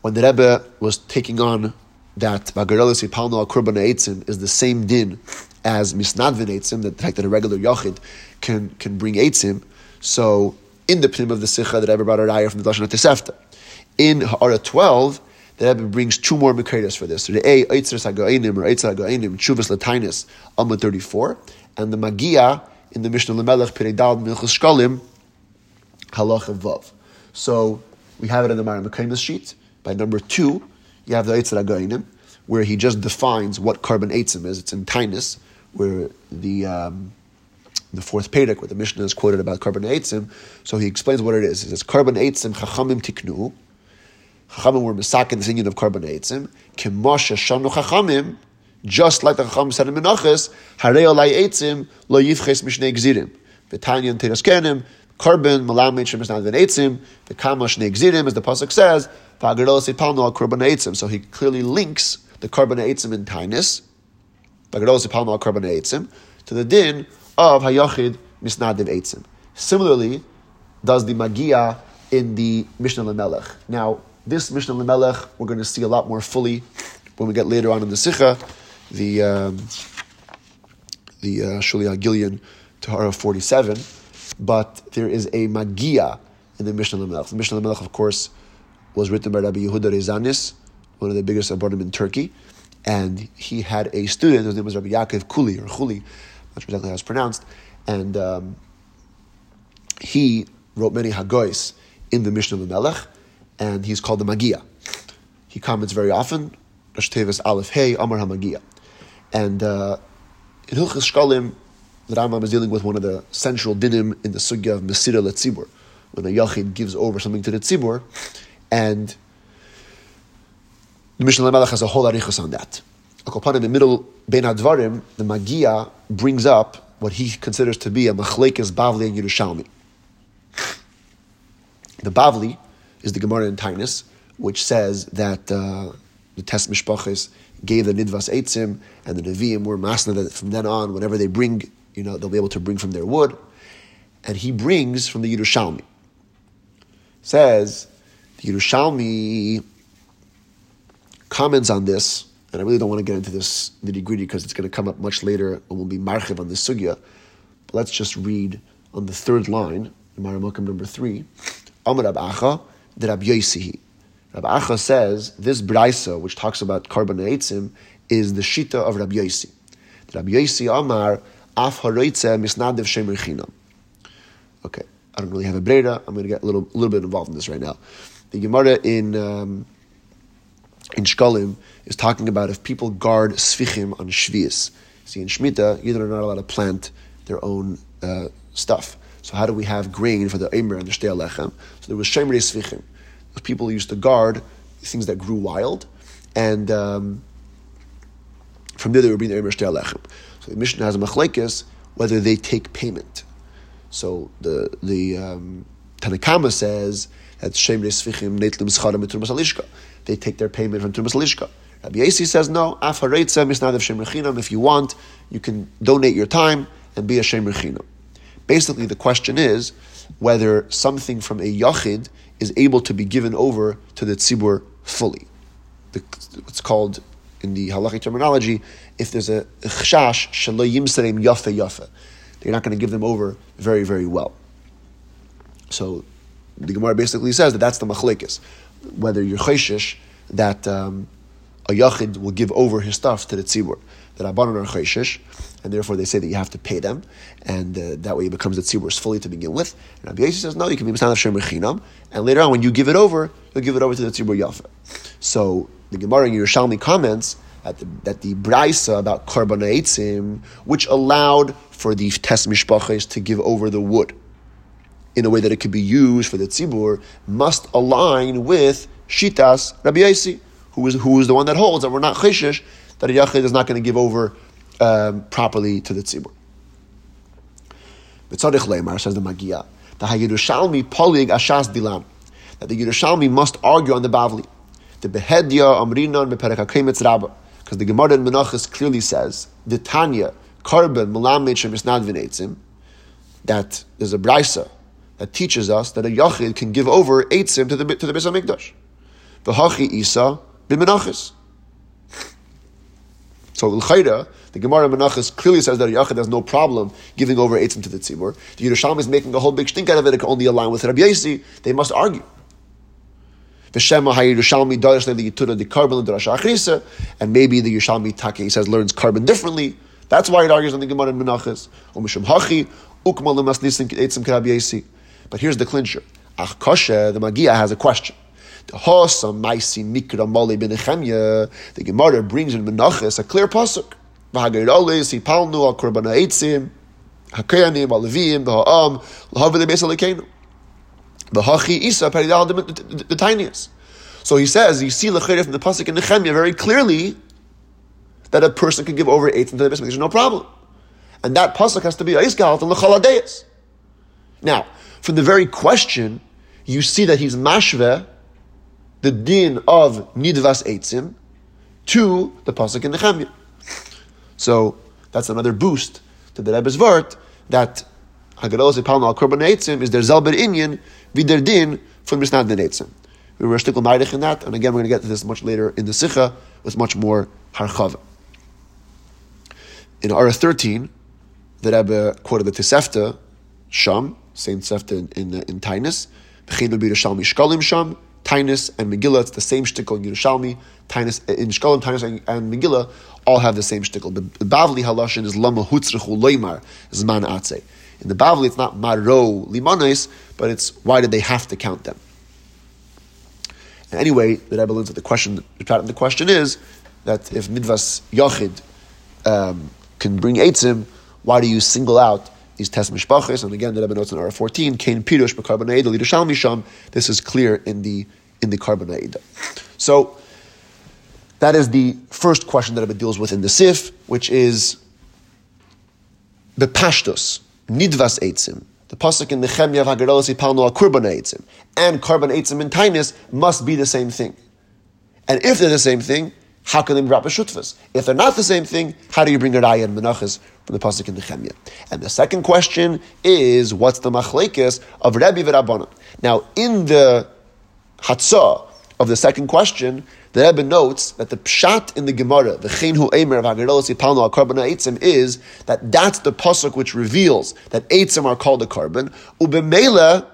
when the Rebbe was taking on that Magarelis Palno Kurban Eitzim is the same din as Misnadvin Eitzim, the fact that a regular Yachid can, can bring Eitzim, so in the pnim of the Sikha that Rebbe brought a raya from the Lashon Tesefta. In Ha'ara 12, the Rebbe brings two more Mekredas for this. So the A, Eitzres HaGa'inim, or Eitzer HaGa'inim, Chuvas Latinus, Amud 34, and the Magia in the Mishnah Lemelech, Perei Milchus Shkalim, Halach Vav. So we have it in the Mara Mekredas sheet. By number two, you have the Eitzer HaGa'inim, where he just defines what korban eitzim is. It's in Tainus, where the um, the fourth Pedic, where the Mishnah is quoted about korban eitzim. So he explains what it is. He says, korban eitzim chachamim tiknu. Chachamim were misakin this union of korban eitzim. Kimosha shanu chachamim, just like the chachamim said in Menachos, harei olai eitzim lo yivches mishnei gzirim. V'tanya and teras kenim, korban malamit shemisnad v'en eitzim, v'kama shnei gzirim, as the pasuk says, v'agadol sipalno al korban eitzim. So he clearly links the korban eitzim in Tainus, v'agadol sipalno al korban eitzim, to the din of Hayachid Misnadiv Eitzim. Similarly, does the Magia in the Mishnah Lemelech. Now, this Mishnah Lemelech we're going to see a lot more fully when we get later on in the Sikha, the um, the uh, Shulia Gillian Tahara 47. But there is a Magia in the Mishnah Lemelech. The Mishnah Lemelech, of course, was written by Rabbi Yehuda Rosanes, one of the biggest Abarnim in Turkey. And he had a student, whose name was Rabbi Yaakov Kuli, or Chuli, not sure exactly how it's pronounced, and um, he wrote many Hagois in the Mishnah of Melech, and he's called the Magia. He comments very often, Rosh Tevis Aleph Hey, Amar HaMagia. And uh, in Hilchas Shkalim, the Rambam is dealing with one of the central dinim in the sugya of Mesira Letzibur, when a Yachid gives over something to the Tzibur, and the Mishnah Melech has a whole arichos on that. Akopan in the middle, Ben Advarim, the Magia brings up what he considers to be a Machlekes Bavli and Yerushalmi. The Bavli is the Gemara in Tainus, which says that uh, the Test Mishpachis gave the Nidvas Eitzim, and the Nevi'im were masna that from then on, whenever they bring, you know, they'll be able to bring from their wood. And he brings from the Yerushalmi. Says, the Yerushalmi comments on this and I really don't want to get into this nitty gritty because it's going to come up much later and we'll be marchiv on this sugya. But let's just read on the third line, in Maramokam number three, Amar Rab Acha, the Rab Yosihi. Acha says this brisa, which talks about korban eitzim, is the shita of Rab Yosi. Rab Yosi Amar, Af haroitze misnadev shemer. Okay, I don't really have a breda. I'm going to get a little, little bit involved in this right now. The Gemara in um, in Shkalim is talking about if people guard svichim on shvius. See, in Shemitah, you're not allowed to plant their own uh, stuff. So how do we have grain for the Eimer and the Shtei Lechem? So there was Shemrei Svichim. People used to guard things that grew wild, and um, from there they were being the Eimer Shtei Lechem. So the Mishnah has a machlekes whether they take payment. So the the um, Tanakama says that Shemrei Svichim Neitlim Scharim Alishka. They take their payment from Trumas Alishka. Rabbi Yasi says no. If you want, you can donate your time and be a shem Basically, the question is whether something from a yachid is able to be given over to the tzibur fully. The, it's called in the halachic terminology if there's a chshash shelo yimserem yafe yafe. They're not going to give them over very very well. So the Gemara basically says that that's the machlekes, whether you're chayshish that. Um, a yachid will give over his stuff to the tzibur. That abanon are chayshish, and therefore they say that you have to pay them, and uh, that way it becomes the tzibur fully to begin with. And Rabbi says no, you can be of shem rechinam, and later on when you give it over, you'll give it over to the tzibur yafa. So the Gemara in Yerushalmi comments that the, that the brisa about karban which allowed for the tes mishpaches to give over the wood in a way that it could be used for the tzibur, must align with shitas Rabbi Yossi who is who is the one that holds that we're not chayshish, that a yachid is not going to give over um, properly to the tzibur. B'tzadich leimar says the Magia, the Hayirushalmi polig ashas dilan, that the Yerushalmi must argue on the Bavli. The behedya amrinon beperek hakemetz rabba, because the Gemara in Menachos clearly says the Tanya karben melamed shemisnad v'neitzim, that there's a brisa that teaches us that a yachid can give over eitzim to the to the Beis Hamikdash. The hachi isa b'menachas. So l'chayda, the Gemara Menachas clearly says that Yachid has no problem giving over eitzim to the tzibur. The Yerushalmi is making a whole big stink out of it. It can only align with Rabbi Yossi. They must argue. V'shema ha'Yerushalmi darash the yitura the korban l'darash achrisa, and maybe the Yerushalmi take he says learns korban differently. That's why it argues on the Gemara Menachas. Umishum hachi ukma lemas nisim eitzim Rabbi Yossi. But here's the clincher. Ach the Magia has a question. The the Gemara brings in Menachas a clear pasuk. V'hagayrolis hipalnu al korban ha'etzim Hakayanim, Alevim, the Ha'am, Lahavim, the Beis The Hachi Isa, Peridal, the tiniest. So he says, you see Lechayr from the Pasuk in Nehemiah very clearly that a person can give over eight into the Beis There's no problem. And that Pasuk has to be Aisgalat and Lechaladeis. Now, from the very question, you see that he's mashve the din of nidvas eitzim to the pasuk in Nehemiah. So that's another boost to the Rebbe's vart that Hagadolos Ipalna al Korban Eitzim is their Zelber Inyan vider din from Misnad Eitzim. We were stickle in that, and again we're going to get to this much later in the Sikha with much more harchava. In Ara 13, the Rebbe quoted the Tisefta, Sham, same Tisefta in, in, in Tainus, Sham, Tainus and Megillah, it's the same shtickle in Yerushalmi, Tainus, in Shkalim, Tainus and, and Megillah all have the same shtickle. The, the Bavli Halashin is Lama Hutzrechu Loimar, Zman Atze. In the Bavli, it's not Maro Limanes, but it's why did they have to count them? And anyway, the Rebbe learns that the question, the question is that if Midvas Yochid um, can bring Eitzim, why do you single out these test mishpachas, and again, the Rebbe notes in R fourteen, Kain pirush b'karbonaida lidashal misham. This is clear in the in the karbonaida. So that is the first question that Rebbe deals with in the Sif, which is the pashtos nidvas eitzim. The pasuk in the Nehemiah of Hagarolos Ipalnu Akurban Eitzim and Karban Eitzim in Tainis must be the same thing. And if they're the same thing, how can they be b'shutvas? If they're not the same thing, how do you bring a raya and menachas from the pasuk in Nehemiah? And the second question is, what's the machlekes of Rebbe v'Rabbanon? Now, in the hatzah of the second question, the Rebbe notes that the pshat in the Gemara, the chen hu emer of Hagarolos Yipalno al Karban Eitzim, is that that's the pasuk which reveals that Eitzim are called a korban. Ubemela,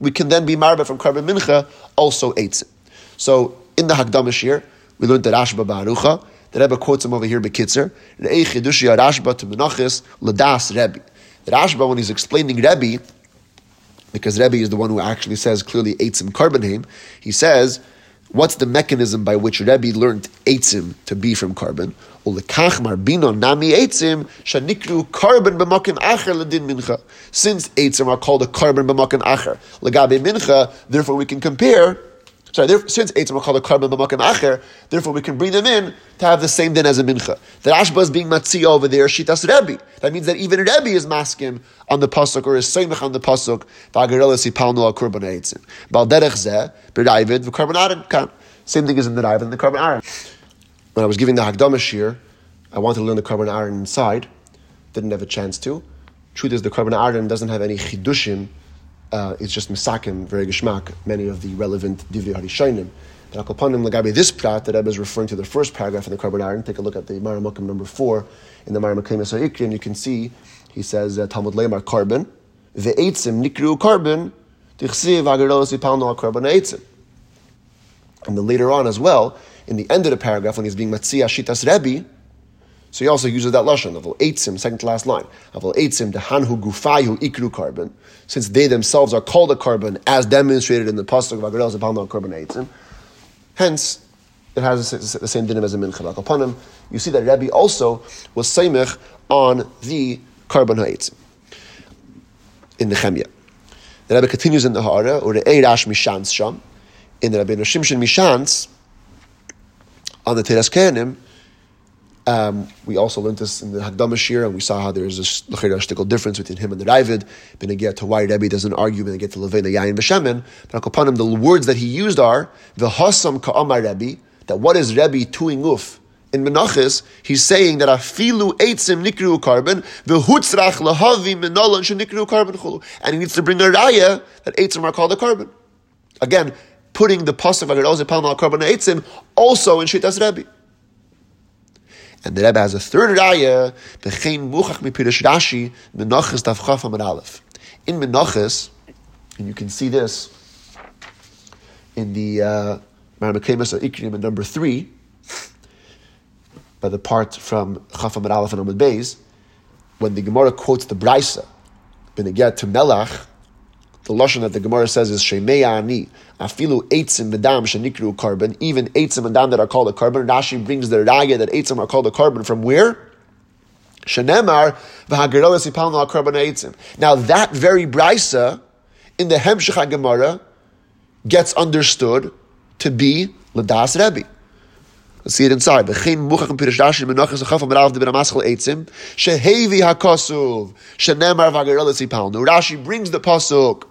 we can then be marba from korban mincha, also Eitzim. So in the Hagdamish here, we learned that Rashba Barucha. The Rebbe quotes him over here, Bekitzer. Re'ei chidushi Rashba to Menachis Ladas Rebbe. The Rashba, when he's explaining Rebbe, because Rebbe is the one who actually says clearly Eitzim Karbanim, he says, what's the mechanism by which Rebbe learned Eitzim to be from korban? Since Eitzim are called a korban b'makim acher, legabe mincha, therefore we can compare Since Eitzim are called a korban b'makim acher, therefore we can bring them in to have the same din as a mincha. That Rashba is being matzia over there, shitas Rebbe. That means that even Rebbe is maskim on the pasuk or is seimach on the pasuk. V'agarelas yipalnu al korban Eitzim. Bal derech zeh b'rayvid v'korban kan. Same thing as in the Rayvid and the korban aron. When I was giving the Hagdama shir, I wanted to learn the korban aron inside. Didn't have a chance to. Truth is, the korban aron doesn't have any chidushim uh, it's just misakim, very geschmack, many of the relevant divrei harishonim. And akopanim lagabe this prat that Rebbe is referring to the first paragraph in the Korban Aron. Take a look at the Maramakim number four in the Maramakim Ikri, and you can see he says uh, Talmud Leimar korban ve'etzim nikru korban tichsiv agarolos ipalno korban eitzim. And then later on as well, in the end of the paragraph when he's being matzia shitas Rebbe, so he also uses that lashon of eitzim, second to last line of eitzim dehanhu gufayu ikru korban, since they themselves are called a korban as demonstrated in the pasuk of Agarelos upon korban eitzim. Hence, it has the same dinim as a mincha upon him. You see that Rebbe also was seimich on the korban ha'etzim in the Chemia. The Rebbe continues in the Hara or the Eirash Mishans Sham in the Rebbe Shimshon Mishans on the Teras Kehanim um, we also learned this in the Hagdama Shir, and we saw how there's a shtickle difference between him and the Ravid. get to why Rebbe doesn't argue get to Levena Yayin B'Shemen. But him, the words that he used are the Hasam Ka'amar Rebbe. That what is Rebbe tuing uf in Menachis? He's saying that afilu eitzim nikru korban v'hutzrach lahavi menolan shenikru korban chulu, and he needs to bring a raya that eitzim are called a korban. Again, putting the pasuk of Palma korban eitzim also in Shitas Rebbe. And the Rebbe has a third raya, Bechein Muchach Mipirish Rashi, Menachas Davchaf Amar Aleph. In Menachas, and you can see this in the uh, Ikrim number three, by the part from Chaf Amar Aleph and Amad Beis, when the Gemara quotes the they get to Melach, the lashon that the Gemara says is Shemei Ani, Afilu Eitzim V'dam Shenikru korban, even Eitzim and Dam that are called a korban. Rashi brings the raya that Eitzim are called a korban from where? Shenemar v'hagerolas yipalnu al korban ha'etzim. Now that very brisa in the Hemshech Gemara gets understood to be Ladas Rebbe. Let's see it inside. V'chein muchach pirish dashi menachas achaf amarav eitzim shehevi hakasuv shenemar. Rashi brings the pasuk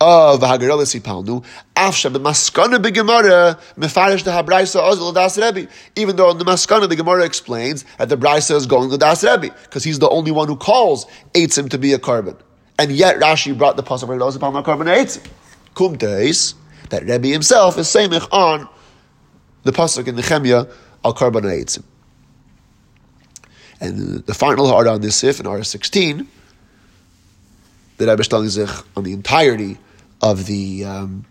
of Afsha b'maskana b'gemara mefarish the habraisa das Rebbe. Even though in the maskana the Gemara explains that the brisa is going to das Rebbe because he's the only one who calls eitzim to be a korban. and yet Rashi brought the pasuk Hagarelis Yipalnu korban eitzim. Kumteis that Rebbe himself is saying on the pasuk in Nehemiah al korban eitzim. And the final hard on this if in R sixteen. The Rebbe is on the entirety of the um,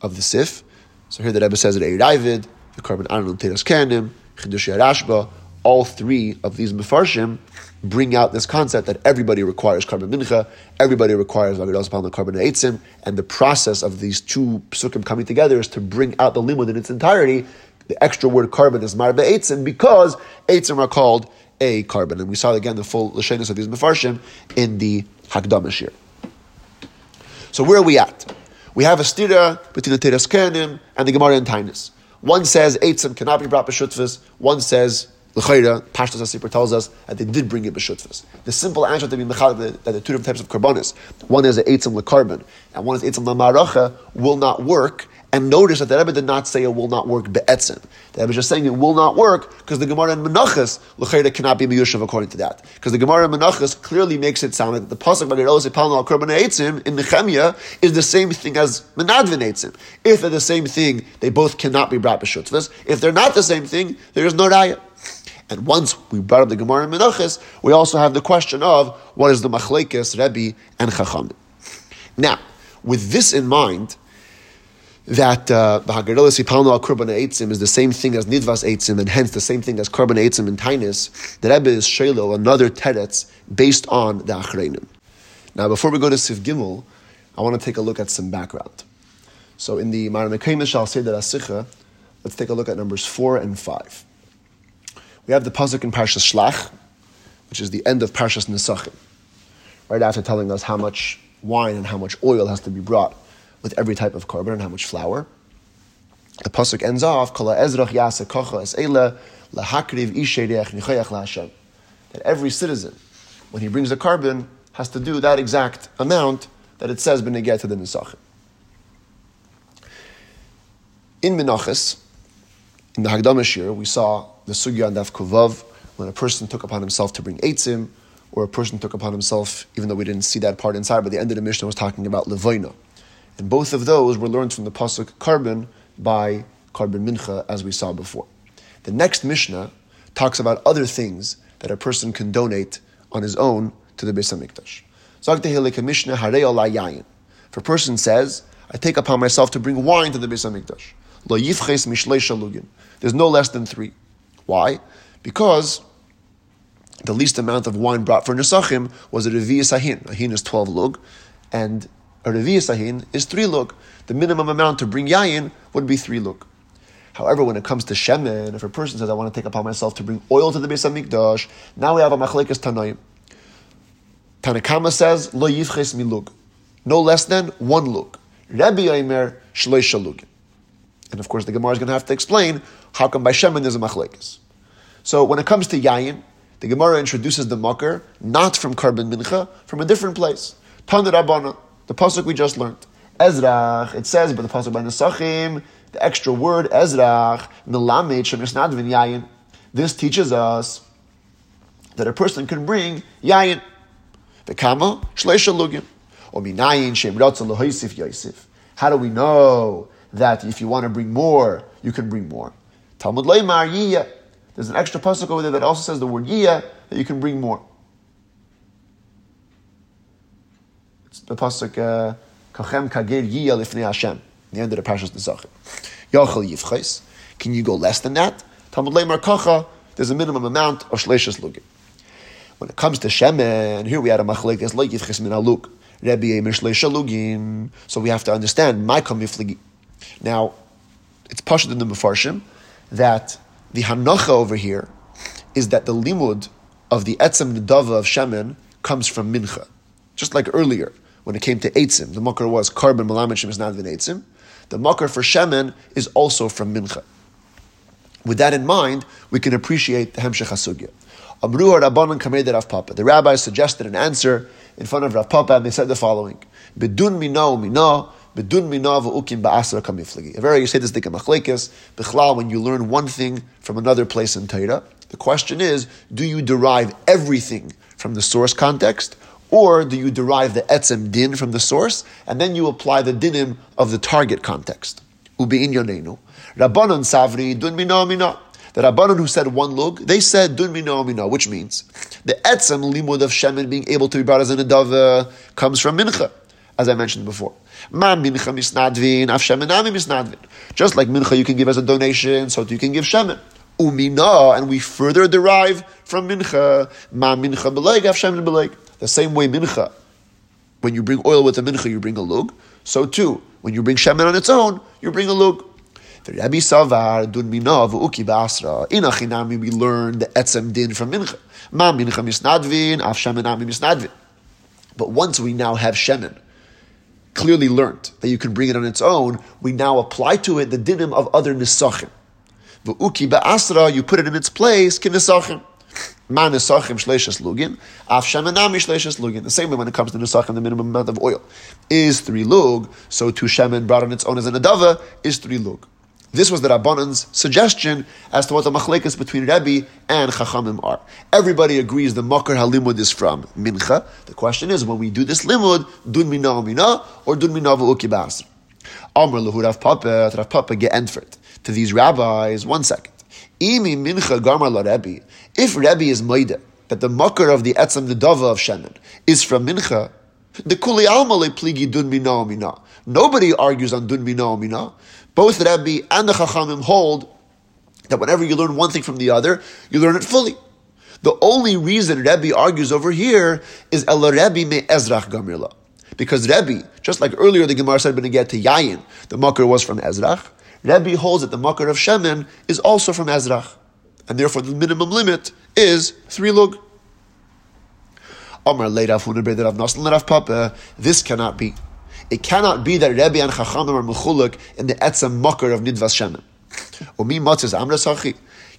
of the sif. So here the Rebbe says that Eiravid, the korban aron Teras Kehanim, Chidush Rashba, all three of these mefarshim bring out this concept that everybody requires korban mincha, everybody requires vagados upon the korban eitzim, and the process of these two psukim coming together is to bring out the limud in its entirety. The extra word korban is marbe eitzim because eitzim are called a korban, and we saw again the full lashenis of these mefarshim in the Hakdamish here. So where are we at? We have a stira between the Teras Kehanim and the Gemara and Tainus. One says Eitzim cannot be brought b'shutfis. One says L'chayra, Pashtas HaSipur tells us that they did bring it b'shutfis. The simple answer to be mechal that the two different types of karbonis, one is an Eitzim l'karbon, and one is Eitzim l'maracha, will not work and notice that the Rebbe did not say it will not work be'etzim. The Rebbe is just saying it will not work because the Gemara in Menachas, l'chayda cannot be miyushav according to that. Because the Gemara in Menachas clearly makes it sound like the pasuk V'gerolos epalnu al korban eitzim in Nehemiah is the same thing as menadvin. If they're the same thing, they both cannot be brought b'shutvas. If they're not the same thing, there is no raya. And once we brought up the Gemara in Menachas, we also have the question of what is the machlekes, Rebbe, and Chachamim. Now, with this in mind, that uh, is the same thing as Nidvas Eitzim, and hence the same thing as Kurban Eitzim and Tainis, the Rebbe is Shalil, another teretz based on the Achreinim. Now, before we go to Sif Gimel, I want to take a look at some background. So, in the Maramekayim Shal Seder Asicha, let's take a look at numbers 4 and 5. We have the Pasuk in Parshas Shlach, which is the end of Parshas Nesachim, right after telling us how much wine and how much oil has to be brought with every type of korban and how much flour. The pasuk ends off, Kala Ezrach Yasa Kocha Es Lahakriv. That every citizen, when he brings a korban, has to do that exact amount that it says B'negeh to the Nisachim. In Menachas, in the Hagdamashir, we saw the Sugya and Daf Kuvav, when a person took upon himself to bring Eitzim, or a person took upon himself, even though we didn't see that part inside, but the end of the Mishnah was talking about Levoina. And both of those were learned from the pasuk korban by korban mincha, as we saw before. The next Mishnah talks about other things that a person can donate on his own to the Beis Hamikdash. If a person says, "I take upon myself to bring wine to the Beis Hamikdash," lo yifches mishlei shalugin. There's no less than three. Why? Because the least amount of wine brought for Nesachim was a Revi Sahin. A hin is 12 lug, and a revi'asahin is three lug. The minimum amount to bring yayin would be three lug. However, when it comes to shemen, if a person says, "I want to take upon myself to bring oil to the Beis Hamikdash," now we have a machlekes tanoim. Tanakama says, "Lo yivches milug," no less than one lug. Rabbi Aimer lugin. And of course, the Gemara is going to have to explain how come by shemen there's a machlekes. So when it comes to yayin, the Gemara introduces the makar not from korban mincha, from a different place. Tan Rabbana. The pasuk we just learned. Ezrach, it says, but the pasuk by Nesachim, the extra word Ezrach, Melamed Shemisnadvin Yayin. This teaches us that a person can bring Yayin. V'kama Shleisha Lugim. Or Minayin Shem Lohoisif Yosef. How do we know that if you want to bring more, you can bring more? Talmud Leimar Yiyah. There's an extra pasuk over there that also says the word Yiyah, that you can bring more. The pasuk kachem kagir yiyah lifnei Hashem. The end of the parashas Nesachim. Yachal yivchais. Can you go less than that? Talmud leimar kacha. There's a minimum amount of shleishas lugim. When it comes to shemen, here we had a machlek. There's like yivchais min aluk. Rebbe emir shleisha lugim. So we have to understand my kamifligi. Now, it's pashut in the mefarshim that the hanacha over here is that the limud of the etzem nedava of shemen comes from mincha. Just like earlier, when it came to eitzim, the makar was korban malamet shem is not eitzim. The makar for shemen is also from mincha. With that in mind, we can appreciate the hemshech hasugya. Amru Rabbanon Kamed Rav Papa. The rabbis suggested an answer in front of Rav Papa, and they said the following: Bedun mina mina, bedun mina v'ukim ba'asra kamiflagi. A very you say this thing machlekes when you learn one thing from another place in Torah. The question is, do you derive everything from the source context, or do you derive the etzem din from the source, and then you apply the dinim of the target context? Ubi inyonenu. Rabbanon savri dun mina mina. The Rabbanon who said one lug, they said dun mina mina, which means the etzem limud of shemen being able to be brought as an adava comes from mincha, as I mentioned before. Ma mincha misnadvin, af ami misnadvin. Just like mincha you can give as a donation, so you can give shemen. Umina, and we further derive from mincha, ma mincha beleg, af shemen beleg. The same way mincha, when you bring oil with a mincha, you bring a lug. So too, when you bring shemen on its own, you bring a lug. The Rabbi Savar dun mina v'uki ba'asra. In achinami we learn the etzem din from mincha. Ma mincha misnadvin, af shemen ami misnadvin. But once we now have shemen, clearly learned that you can bring it on its own, we now apply to it the dinim of other nisachim. V'uki ba'asra, you put it in its place, ki nisachim. Ma nisachim shleishes lugin, af lugin. The same way when it comes to nisachim, the minimum amount of oil is three lug, so two shemen brought on its own as an adava is three lug. This was the Rabbanan's suggestion as to what the machlekes between Rebbe and Chachamim are. Everybody agrees the Makar HaLimud is from Mincha. The question is, when we do this limud, dun mina mina or dun mina v'uki ba'asr? Amr lehu Rav Papa, Rav Papa get entfert to these rabbis. One second. Imi mincha gamar la. If Rebbe is moide that the Makar of the etzem the dava of Shemen is from Mincha, the kuli alma pligi dun mina mina. Nobody argues on dun mina mina. Both Rebbe and the Chachamim hold that whenever you learn one thing from the other, you learn it fully. The only reason Rebbe argues over here is El Rebbe me Ezrach Gamirla. Because Rebbe, just like earlier the Gemara said, when get to Yayin, the Makar was from Ezrach. Rebbe holds that the Makar of Shemen is also from Ezrach. And therefore the minimum limit is three lug. This cannot be. It cannot be that Rebbe and Chachamim are mechuluk in the etzem makar of nidvas shemen. Umi matzes amra.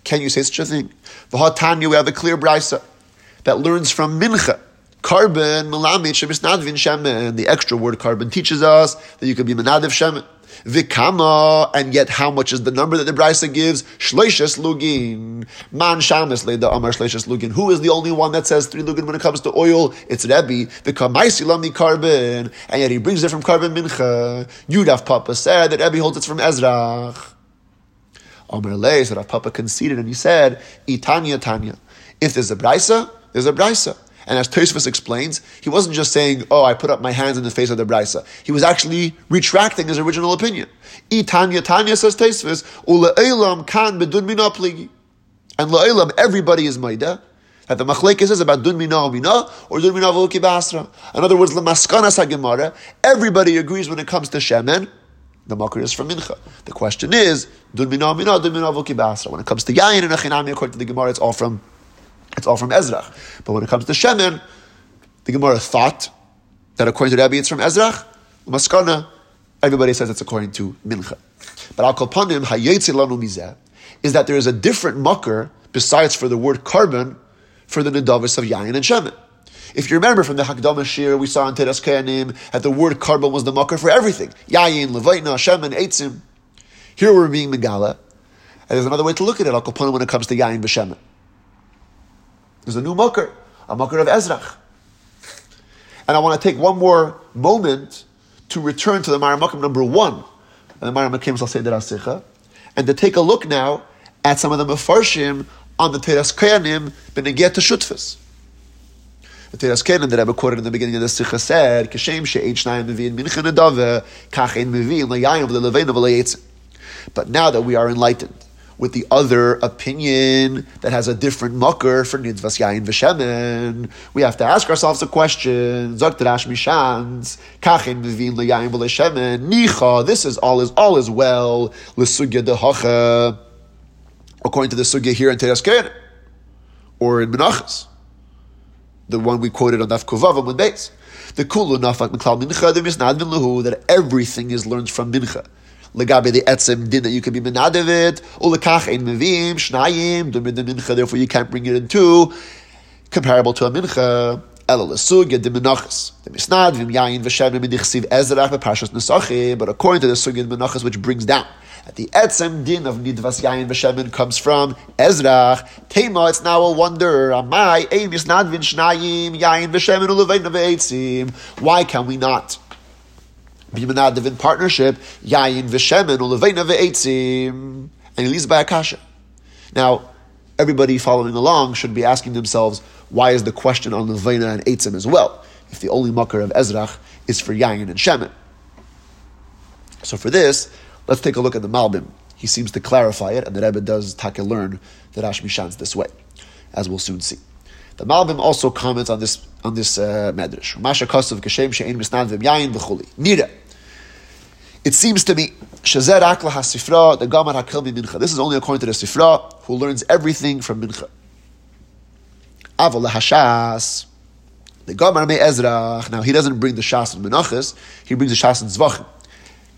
Can you say such a thing? V'hatanya, we have a clear brisa that learns from mincha. Korban, melamit, shemisnadvin shemen. The extra word korban teaches us that you can be menadiv shemen. Vikama, and yet how much is the number that the Brisa gives? Shleishes lugin. Man shamis the amar shleishes lugin. Who is the only one that says three lugin when it comes to oil? It's Rebbe. Vikamaisi korban, and yet he brings it from korban mincha. Yudaf Papa said that Rebbe holds it from Ezrach. Amar Lei, so Rav Papa conceded and he said, Itanya Tanya. If there's a Brisa, there's a Brisa. And as Tosfos explains, he wasn't just saying, "Oh, I put up my hands in the face of the brisa." He was actually retracting his original opinion. I Tanya says Tosfos, "Ule'elam kan bedun mina pligi," and le'elam everybody is maida. That the machlekes is about dun mina mina or dun mina v'uki basra. In other words, lemaskanas hagemara, everybody agrees when it comes to shemen. The makar is from mincha. The question is dun mina mina dun mina v'uki basra. When it comes to yain and achinami, according to the gemara, it's all from it's all from Ezrach. But when it comes to Shemen, the Gemara thought that according to Rabbi it's from Ezrach. Maskana, everybody says it's according to Mincha. But Al Kalpanim, Hayetzilanu Mizeh, is that there is a different mucker besides for the word korban for the Nadavis of Yayin and Shemen. If you remember from the Hakdama Shir, we saw in Teras Kehanim that the word korban was the mucker for everything. Yayin, Levaitna, Shemen, Eitzim. Here we're being Megala. And there's another way to look at it, Al Kalpanim, when it comes to Yayin B'Shemen. There's a new Makar, a Makar of Ezrach. And I want to take one more moment to return to the Maramakam number one, and the Maramakim I'll Asicha, and to take a look now at some of the Mefarshim on the Teras Kehanim Benegiat Shutfis. The Teras Kehanim that I quoted in the beginning of the Sikha said, Kashem she'ech nayim mevin minchin adave, kach ein mevin layayim v'lelevein v'layetzim. But now that we are enlightened, with the other opinion that has a different mucker for nidvas yain v'shemen. We have to ask ourselves a question. Zok Rash Mishans, kachin mivin leyain v'leshemen. Nicha, this is all is all is well. L'sugya dehacha. According to the sugya here in Teras or in Menachas, the one we quoted on Daf Kuvav on base. The kulu nafak miklal mincha, the misnadvin lahu, that everything is learned from mincha. Legabe the etzem din that you can be menadevit, ulekach ein mevim, shnayim, the mincha, therefore you can't bring it in two, comparable to a mincha. But according to the sugya menachas, which brings down that the etzem din of nidvas yayin v'shemen comes from Ezrach. Tema, it's now a wonder. Amai emis nadvin shnayim yayin v'shemen ulevein. Why can we not? Be menadav in partnership yayin v'shemen ulevein v'eitzim. And he leaves by akasha. Now, everybody following along should be asking themselves, why is the question on leveina and eitzim as well? If the only makar of Ezrach is for yayin and shemen. So for this, Let's take a look at the Malbim. He seems to clarify it, and the Rebbe does take learn the Rash Mishan's this way, as we'll soon see. The Malbim also comments on this on this uh, medrash. Masha Kashem Shein Misnad Yayin V'Chuli. Nira. It seems to me Shazer Akla HaSifra the Gamar Hakil Mincha. This is only according to the Sifra, who learns everything from Mincha. Aval Hashas. The Gamar Me Ezra. Now he doesn't bring the Shas and Menachas. He brings the Shas and Zvachim.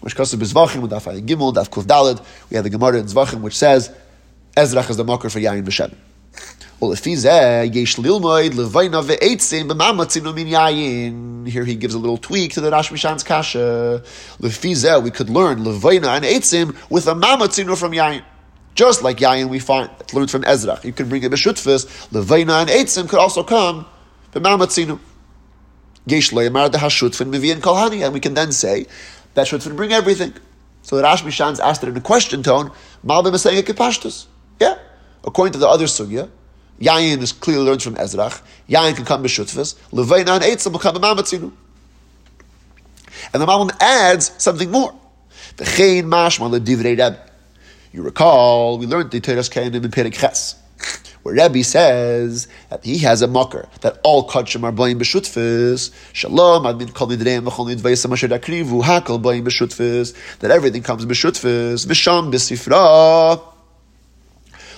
Mishkasa Bizvachim with Daf Gimel, Daf Kuf Dalid. We have the Gemara in Zvachim which says Ezrach is the mocker for Yain v'Shem. Eh, Here he gives a little tweak to the Rash Mishan's kasha. Lefizeh, we could learn levayna and eitzim with a mamatzinu from yayin. Just like yayin, we find learned from Ezrach. You can bring a b'shutfis. Levayna and eitzim could also come b'mamatzinu. Yesh le'emar de hashutfin mivian kolhani, and we can then say that should bring everything. So the Rash Mishan's asked it in a question tone. Malbim is saying a kipashtus. Yeah. According to the other sugya, Yayin is clearly learned from Ezrach. Yayin can come b'shutfas. Leveina and Eitzim will come b'mamatzinu. And the Malbim adds something more. V'chein mashma l'divrei Rebbe. You recall, we learned the Teras Kehanim in Perek Ches where Rebbe says that he has a mocker that all kachim are buying b'shutfis. Shalom admin kol nidreim v'chol nidveisam asher dakrivu hakol buying b'shutfis. That everything comes b'shutfis. V'sham b'sifra.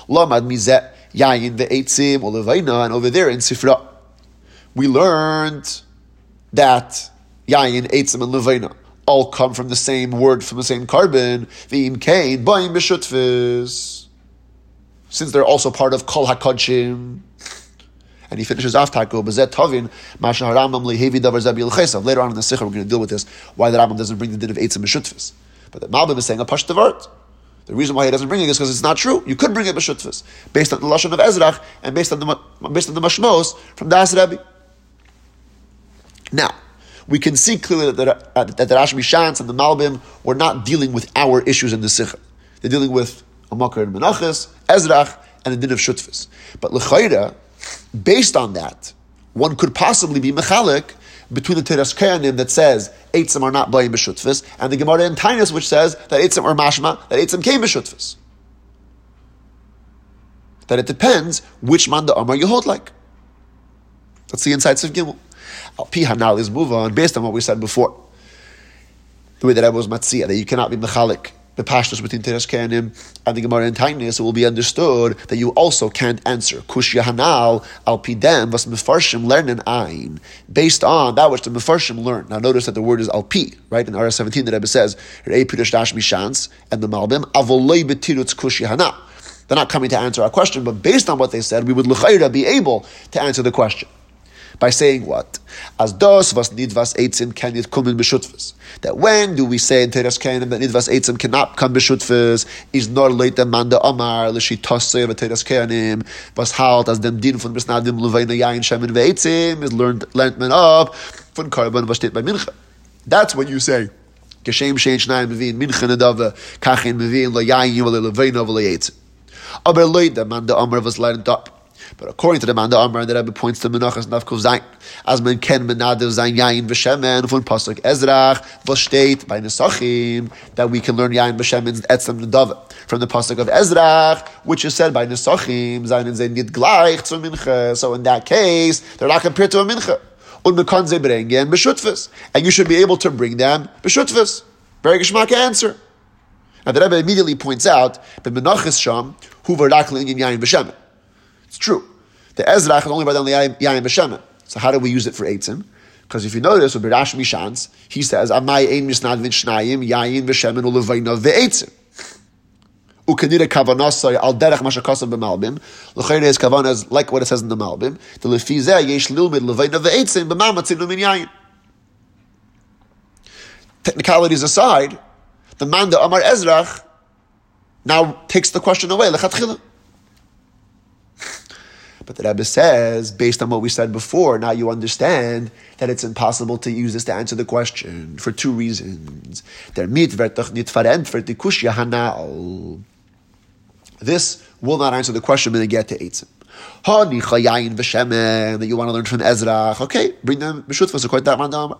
Lom ad mizeh yayin ve'etzim or levaina. And over there in Sifra, we learned that yayin, eitzim, and levaina all come from the same word, from the same korban. V'im kain buying b'shutfis since they're also part of Kol HaKodshim. And he finishes off Taco, Bazet Tovin, Masha Haramam Lehevi Davar Zabil Chesav. Later on in the Sikha, we're going to deal with this, why the Rambam doesn't bring the din of Eitzim Meshutfis. But the Malbim is saying a Pashtavart. The reason why he doesn't bring it is because it's not true. You could bring it Meshutfis, based on the Lashon of Ezrach, and based on the, based on the Mashmos from Das Rebbe. Now, we can see clearly that, that, that the Rashi Mishans and the Malbim were not dealing with our issues in the Sikha. They're dealing with a Makar and Menachas, Ezrach, and the din of Shutfis. But L'chayra, based on that, one could possibly be Mechalik between the Teras Kehanim that says Eitzim are not Bayim B'Shutfis, and the Gemara in Tainus which says that Eitzim are Mashma, that Eitzim came B'Shutfis. That it depends which man the Amar you hold like. That's the insights of Gimel. Al Pi is move on based on what we said before. The way that I was Matzia, that you cannot be Mechalik the pashtos between Teras Kehanim and the Gemara and Tainis, it will be understood that you also can't answer Kush Yahanal al Pidem vas Mefarshim lernen ein based on that which the Mefarshim learned. Now notice that the word is al Pi, right? In RS 17 the Rebbe says Rei Pirush Dash Mishans and the Malbim Avoloi Betirutz Kush Yahanal. They're not coming to answer our question, but based on what they said, we would be able to answer the question by saying what? As dos was nidvas eitzim can it come in b'shutfus. That when do we say in Teras Kehanim that nidvas eitzim cannot come b'shutfus is nor late manda amar l'shi tosei of Teras Kehanim was halt as dem din von besnadim leveina yain shemen ve'eitzim is learned learned men up von korban was by mincha. That's when you say Geshem shein shnayim mevin mincha nedava kachin mevin lo yain v'le leveina v'le eitzim. Aber late manda amar was learned up. But according to the man, the Amar, the Rebbe points to Menachas Nafkov Zayin. As men ken menadev Zayin Yayin V'Shemen, von Pasuk Ezrach, was steht by Nesachim, that we can learn Yayin V'Shemen's Etzem Nedava. From the Pasuk of Ezrach, which is said by Nesachim, Zayin and Zayin Nid Gleich zu Mincha. So in that case, they're not compared to a Mincha. Und man kann sie B'Shutfes. And you should be able to bring them B'Shutfes. Very geschmack answer. Now the Rebbe immediately points out that Menachas Sham, who were in Yayin V'Shemen. It's true The Ezrach is only by the Yayin B'Shemen. So how do we use it for Eitzim? Because if you notice, with Birash Mishans, he says, Amai Ein Misnad Vin Shnayim, Yayin V'Shemen Ulevayna Ve'eitzim. Ukanira kavanasai al derech mashakasav b'malbim. L'chayre is like what it says in the malbim. The lefizeh yesh lilmid levayna ve'etzim b'mamatzin min yayin. Technicalities aside, the man the Amar Ezrach now takes the question away. Lechatchila. But the Rebbe says, based on what we said before, now you understand that it's impossible to use this to answer the question for two reasons. This will not answer the question when they get to Eitzim. That you want to learn from Ezra. Okay, bring them b'shutfas according to that mandam.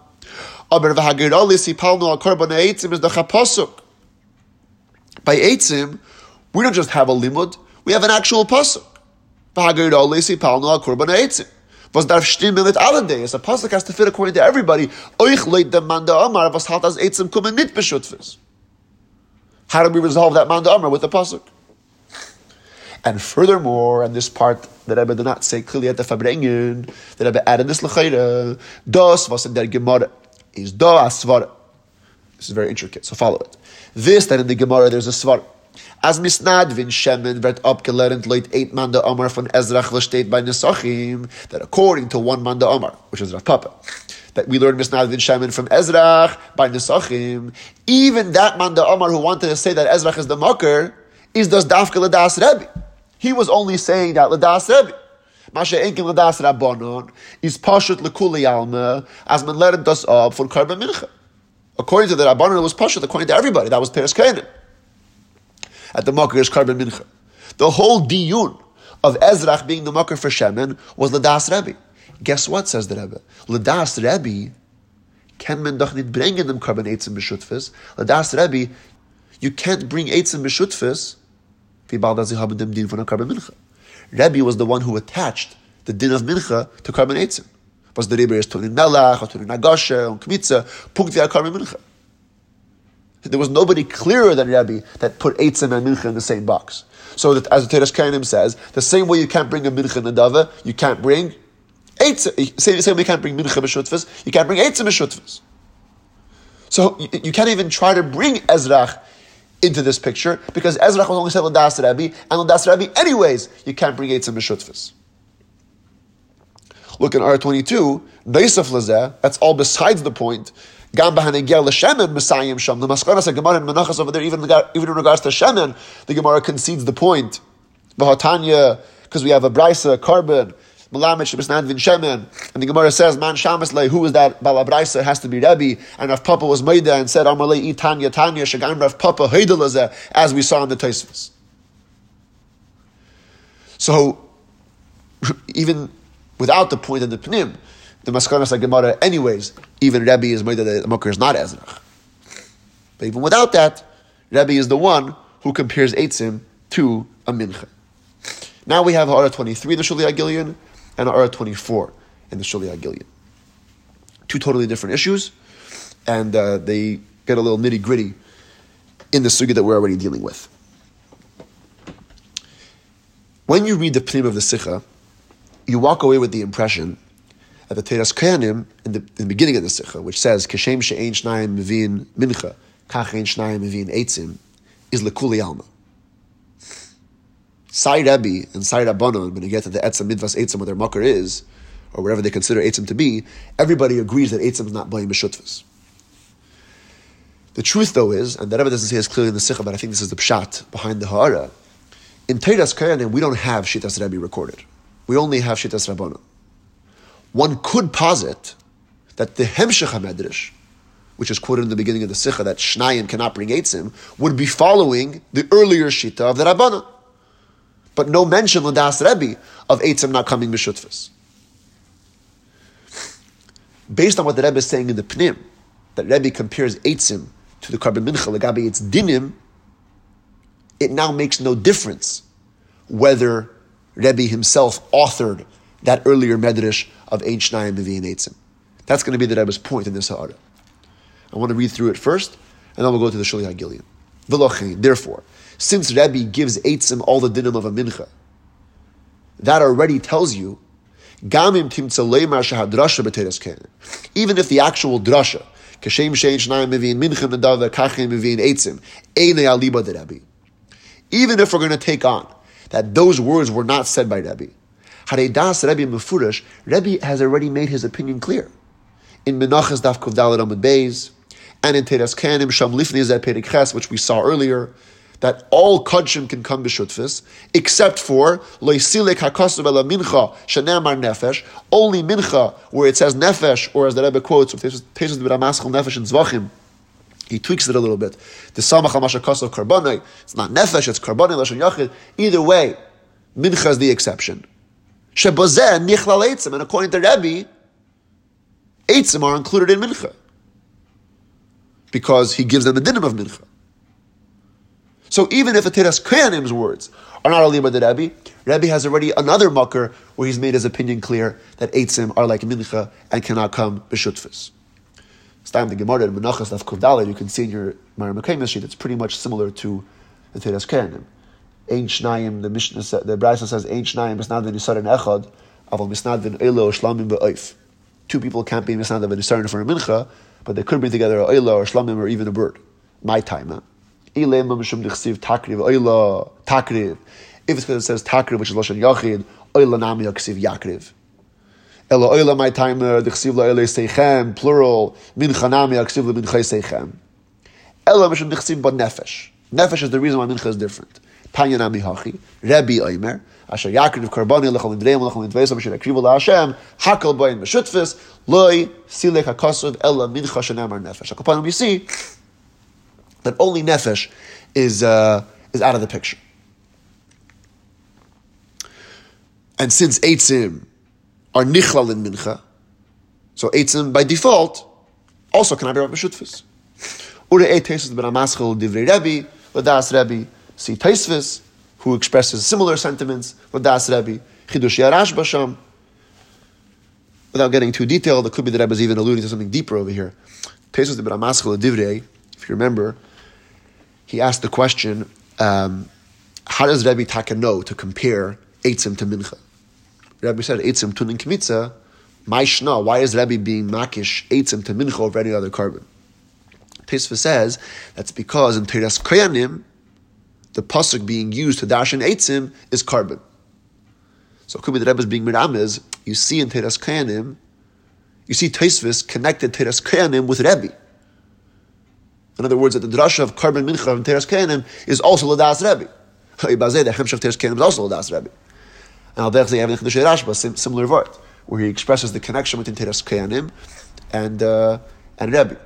Aber v'hagiralis yipalnu al korban Eitzim is the chapasuk. By Eitzim, we don't just have a limud, we have an actual pasuk. Was darf stimmen mit allen. A has to fit according to everybody. Leit dem was Eitzim kommen b'shutfas. How do we resolve that manda amar with the pasuk? And furthermore, and this part that Rebbe did not say clearly at the Farbrengen, that Rebbe added this l'chayre, dos was in der Gemara, is do asvara. This is very intricate, so follow it. This, that in the Gemara there's a svar. As misnad vin shemen werd opgelernt leit eight man de Omar von Ezra steht by Nesachim, that according to one man de Omar, which is Rav Papa, that we learned misnad vin shemen from Ezra by Nesachim, even that man de Omar who wanted to say that Ezra is the mocker, is das dafke ledas Rebbe. He was only saying that Ladas Rebbe. Masha Enkin Ladas Rabbanon is Pashut Lekuli Alma as man learned das up for Karban Mincha. According to the Rabbanon, it was Pashut. According to everybody, that was Peres Kainin. At the Makar is Karban Mincha. The whole diyun of Ezrach being the Makar for Shemen was Ladas Rebbe. Guess what, says the Rebbe? Ladas Rebbe can man doch nicht bringen dem Karban Eitzim B'Shutfis. Ladas Rebbe, you can't bring Eitzim B'Shutfis Rebbe was the one who attached the din of mincha to Karban Eitzim. Was the Rebbe is Tunin Melach, or Tunin Nagasha, or Kmitza, Punkt via Karban Mincha. There was nobody clearer than Rebbe that put Eitzim and Mincha in the same box. So that, as the Teras Kehanim says, the same way you can't bring a Mincha Nadava, you can't bring Eitzim. Eh, same, same way you can't bring Mincha B'Shutfas, you can't bring Eitzim B'Shutfas. So you, you, can't even try to bring Ezrach into this picture because Ezra was only said Ladas Rebbe, and Ladas Rebbe, anyways, you can't bring Eitzim Meshutfis. Look in R22, Neisaf Lazeh, that's all besides the point. Gam b'hanegel l'shemen Messiah sham. The Maskanas Gemara and Menachas over there, even, even in regards to Shemen, the Gemara concedes the point. V'hatanya, because we have a brisa, korban, Malamich Bisnan Vin Shemen. And the Gemara says, Man Shamas who is that Balabraisa? has to be Rebbe. And Rav Papa was Maida and said, Amalei Tanya Tanya Shagam Rav Papa Haidalaze, as we saw in the Taisvus. So, even without the point of the Pnim, the Maskanas Gemara, anyways, even Rebbe is Maida, the Mokar is not Ezra. But even without that, Rebbe is the one who compares Eitzim to a Mincha. Now we have Ha'ara 23 in the Shuli Agilion, and Ara 24 in the Shuli Agilion. Two totally different issues, and uh, they get a little nitty gritty in the sugi that we're already dealing with. When you read the pnim of the Sikha, you walk away with the impression that the Teras Kehanim in the, in the beginning of the Sikha, which says Kashem she'ein shnayim mevin mincha, kach ein shnayim mevin eitzim, is lekuli alma. Sai Rebbe and Sai Rabbanon, when you get to the Etzim Midvas Eitzim, what their mucker is, or wherever they consider Eitzim to be, everybody agrees that Eitzim is not Bayim B'Shutvas. The truth, though, is, and the Rebbe doesn't say this clearly in the Sikha, but I think this is the pshat behind the Ha'ara, in Teras Kehanim, we don't have Shitas Rebbe recorded. We only have Shitas Rabbanon. One could posit that the Hemshech HaMedrash, which is quoted in the beginning of the Sikha, that Shnayim cannot bring Eitzim, would be following the earlier Shita of the Rabbanon but no mention Ladas Rebbe of Eitzim not coming Mishutfis. Based on what the Rebbe is saying in the Pnim, that Rebbe compares Eitzim to the Karban Mincha, Legabe its Dinim, it now makes no difference whether Rebbe himself authored that earlier Medrash of Ein Shnayim and Eitzim. That's going to be the Rebbe's point in this Ha'ara. I want to read through it first, and then we'll go to the Shuli HaGillion. Therefore, since Rebbe gives Eitzim all the dinim of a mincha, that already tells you, even if the actual drasha, even if we're going to take on that those words were not said by Rebbe, das Rebbe Mefurish, Rebbe has already made his opinion clear. In Menachas Daf Dalet Amud Beis, and in Teras Kehanim Sham Lifnei Zeh Perek Ches, which we saw earlier, that all kodshim can come b'shutfis, except for loisilek hakasav ela mincha shenamar nefesh. Only mincha, where it says nefesh, or as the Rebbe quotes, Tesis b'ramaschal nefesh in zvachim. He tweaks it a little bit. The samach hamasha kasav karbonai. It's not nefesh, it's karbonai lashon yachid. Either way, mincha is the exception. Shebozeh nichlal eitzim, and according to Rebbe, eitzim are included in mincha because he gives them the dinim of mincha. So even if a Teras Kehanim's words are not only by the Rebbe, Rebbe has already another mucker where he's made his opinion clear that Eitzim are like Mincha and cannot come B'shutfis. It's time the Gemara in Menachas Kuvdalet, you can see in your Marim sheet, it's pretty much similar to the Koyanim. Ein Shnayim, the Mishnah, the Brisa says, Ein Shnayim, Misnadvin Yisar Echad, Aval Misnadvin Eilo Shlamim Be'oif. Two people can't be Misnadvin Yisar for a Mincha, but they could bring together a Eilo or Shlamim or even a bird. My time, huh? If it's because it says takriv, which is lashon yachid, oila nami yaksiv yakriv. Elo oila my time uh, dichsiv la ele seichem plural mincha nami yaksiv la mincha seichem. Elo mishum dichsiv but nefesh. Nefesh is the reason why mincha is different. Tanya nami hachi Rebbe asher lechol indreim lechol indveisam asher hakol boyin meshutfis loy silek ela mincha nefesh. You see that only nefesh is, uh, is out of the picture. And since eitzim are nichlal in mincha, so eitzim by default also can be b'shutfis. Ure eight tesis ben amaschel divrei Rebbe, Rebbe, see Taisvis, who expresses similar sentiments, v'das Rebbe, chidush yarash basham. Without getting too detailed, it could be that Rebbe is even alluding to something deeper over here. Tesis ben amaschel divrei, if you remember, he asked the question, um, how does Rebbe Taka know to compare Eitzim to Mincha? Rebbe said, Eitzim tunin kmitza, my shna, why is Rebbe being makish Eitzim to Mincha over any other korban? Tesva says that's because in Teras Kehanim, the pasuk being used to dash in Eitzim is korban. So it could be the Rebbe is being miramez. You see in Teras Kehanim, you see Tesvis connected Teras Kehanim with Rebbe. In other words, that the drasha of korban mincha and Teras Kehanim is also ladas Rebbe. the hemsh of Teras Kehanim is also ladas Rebbe. And al derech have the Rashba, similar word, where he expresses the connection between Teras Kehanim and uh, and Rebbe.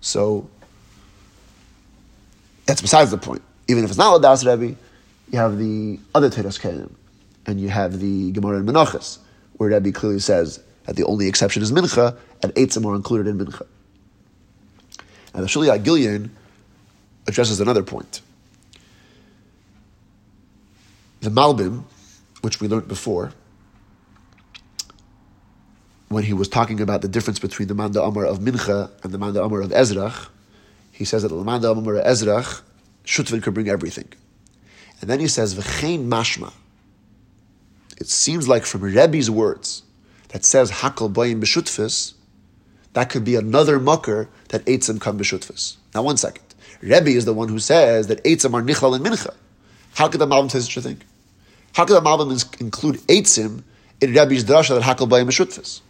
So that's besides the point. Even if it's not ladas Rebbe, you have the other Teras Kehanim, and you have the Gemara in Menachas, where Rebbe clearly says that the only exception is mincha, and eitzim are included in mincha. And the Shuli Gilyon addresses another point. The Malbim, which we learned before, when he was talking about the difference between the Manda Amar of Mincha and the Manda Amar of Ezrach, he says that the Manda Amar of Ezrach, Shutvin could bring everything. And then he says, V'chein mashma. It seems like from Rebbe's words that says Hakal Bayim B'shutfis, that could be another mucker that Eitzim come b'shutfis. Now, one second. Rebbe is the one who says that Eitzim are Nichlal and Mincha. How could the Malbim say such a thing? How could the Malbim include Eitzim in Rebbe's drasha that Hakal Bayim b'shutfis?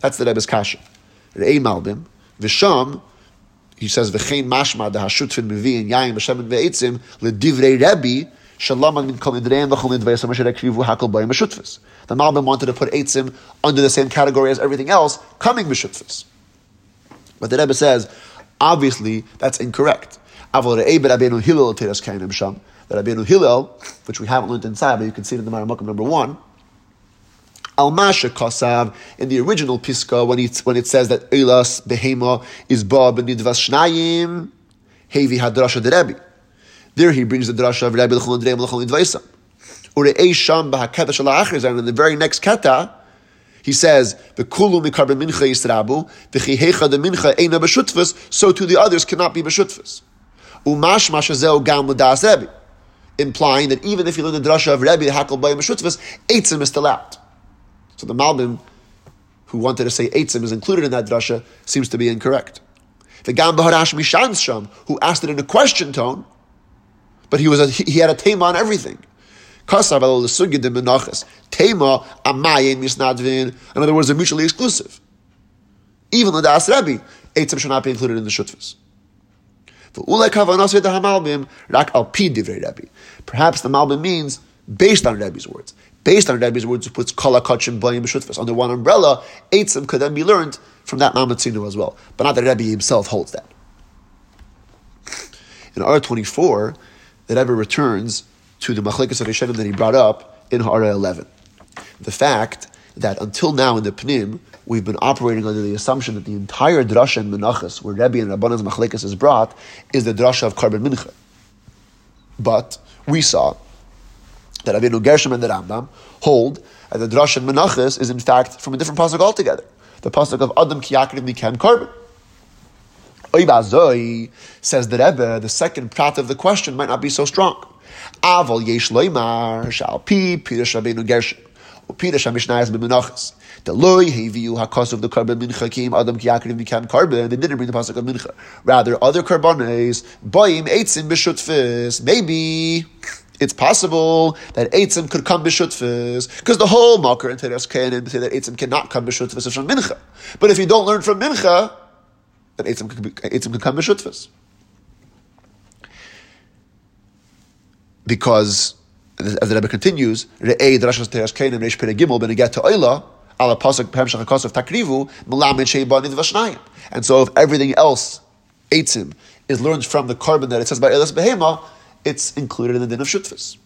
That's the Rebbe's kasha. Re'ei Malbim, Visham, he says, V'chein mashma da hashutfin mevi and ve'etzim l'divrei Rebbe Shalaman min kol nidreim v'chol nidvei asher ekrivu hakol bayim b'shutfis. The Malbim wanted to put Eitzim under the same category as everything else, coming b'shutfis. But the Rebbe says, obviously, that's incorrect. That Rabbeinu Hillel, which we haven't learned inside, but you can see it in the Maramukam number one, Almasha Kosav in the original Piska when it, when it says that Eilas Behema is Ba Benidvas Shnayim Hevi Hadrasha de Rebbe. There he brings the drasha of Rebbe L'chol Nidreim L'chol Nidvaisa. Or Eisham B'Haketa Shalachir, and in the very next keta, he says, the kulu mikarbon mincha yisrabu, chihecha the mincha eina b'shutfus, so to the others cannot be b'shutfus. Umash mashazeo gam l'das Rebbe. implying that even if you learn the drasha of Rebbe, the Hakel Bayim Shutvis, Eitzim is still out. So the Malbim, who wanted to say Eitzim is included in that drasha, seems to be incorrect. The Gam Baharash Mishan Sham, who asked it in a question tone, but he was a, he had a tema on everything. Tema amayin misnadvin. In other words, they're mutually exclusive. Even the Das Rebbe, Eitzim should not be included in the Shutvis. Perhaps the Malbim means based on Rebbe's words. Based on Rebbe's words, it puts kala kachim bayim b'shutfas under one umbrella. Eitzim could then be learned from that Mamatzinu as well, but not that Rebbe himself holds that. In R twenty four, the Rebbe returns to the machlekas of Yeshenim that he brought up in Hara eleven. The fact that until now in the Pnim, we've been operating under the assumption that the entire drasha in Menachas, where Rebbe and Rabbanan's Machlekas is brought, is the drasha of Korban Mincha. But we saw that Avinu Gershom and the Rambam hold that the drasha in Menachas is in fact from a different pasuk altogether. The pasuk of Adam Kiyakrim Mikem Korban. Oibazoi says the Rebbe, the second prat of the question might not be so strong. Aval yesh loimar shal pi pirush Rabbeinu Gershom. Is B'menachas. The loy heviu hakos of the korban mincha came adam kiyakrim became korban. They didn't bring the pasuk of mincha. Rather, other carbones boim eitzim b'shutfis. Maybe it's possible that eitzim could come b'shutfis because the whole makar in Teras Kehanim say that eitzim cannot come b'shutfis from mincha. But if you don't learn from mincha, then eitzim could, eitzim could come b'shutfis. Because as the Rebbe continues, Re'ei Drashas Teras Kehanim Reish Pere Gimel Ben to Oila ala pasuk takrivu sheibanid vashnayim. And so, if everything else eitzim is learned from the korban that it says by elas behema, it's included in the din of shutfis.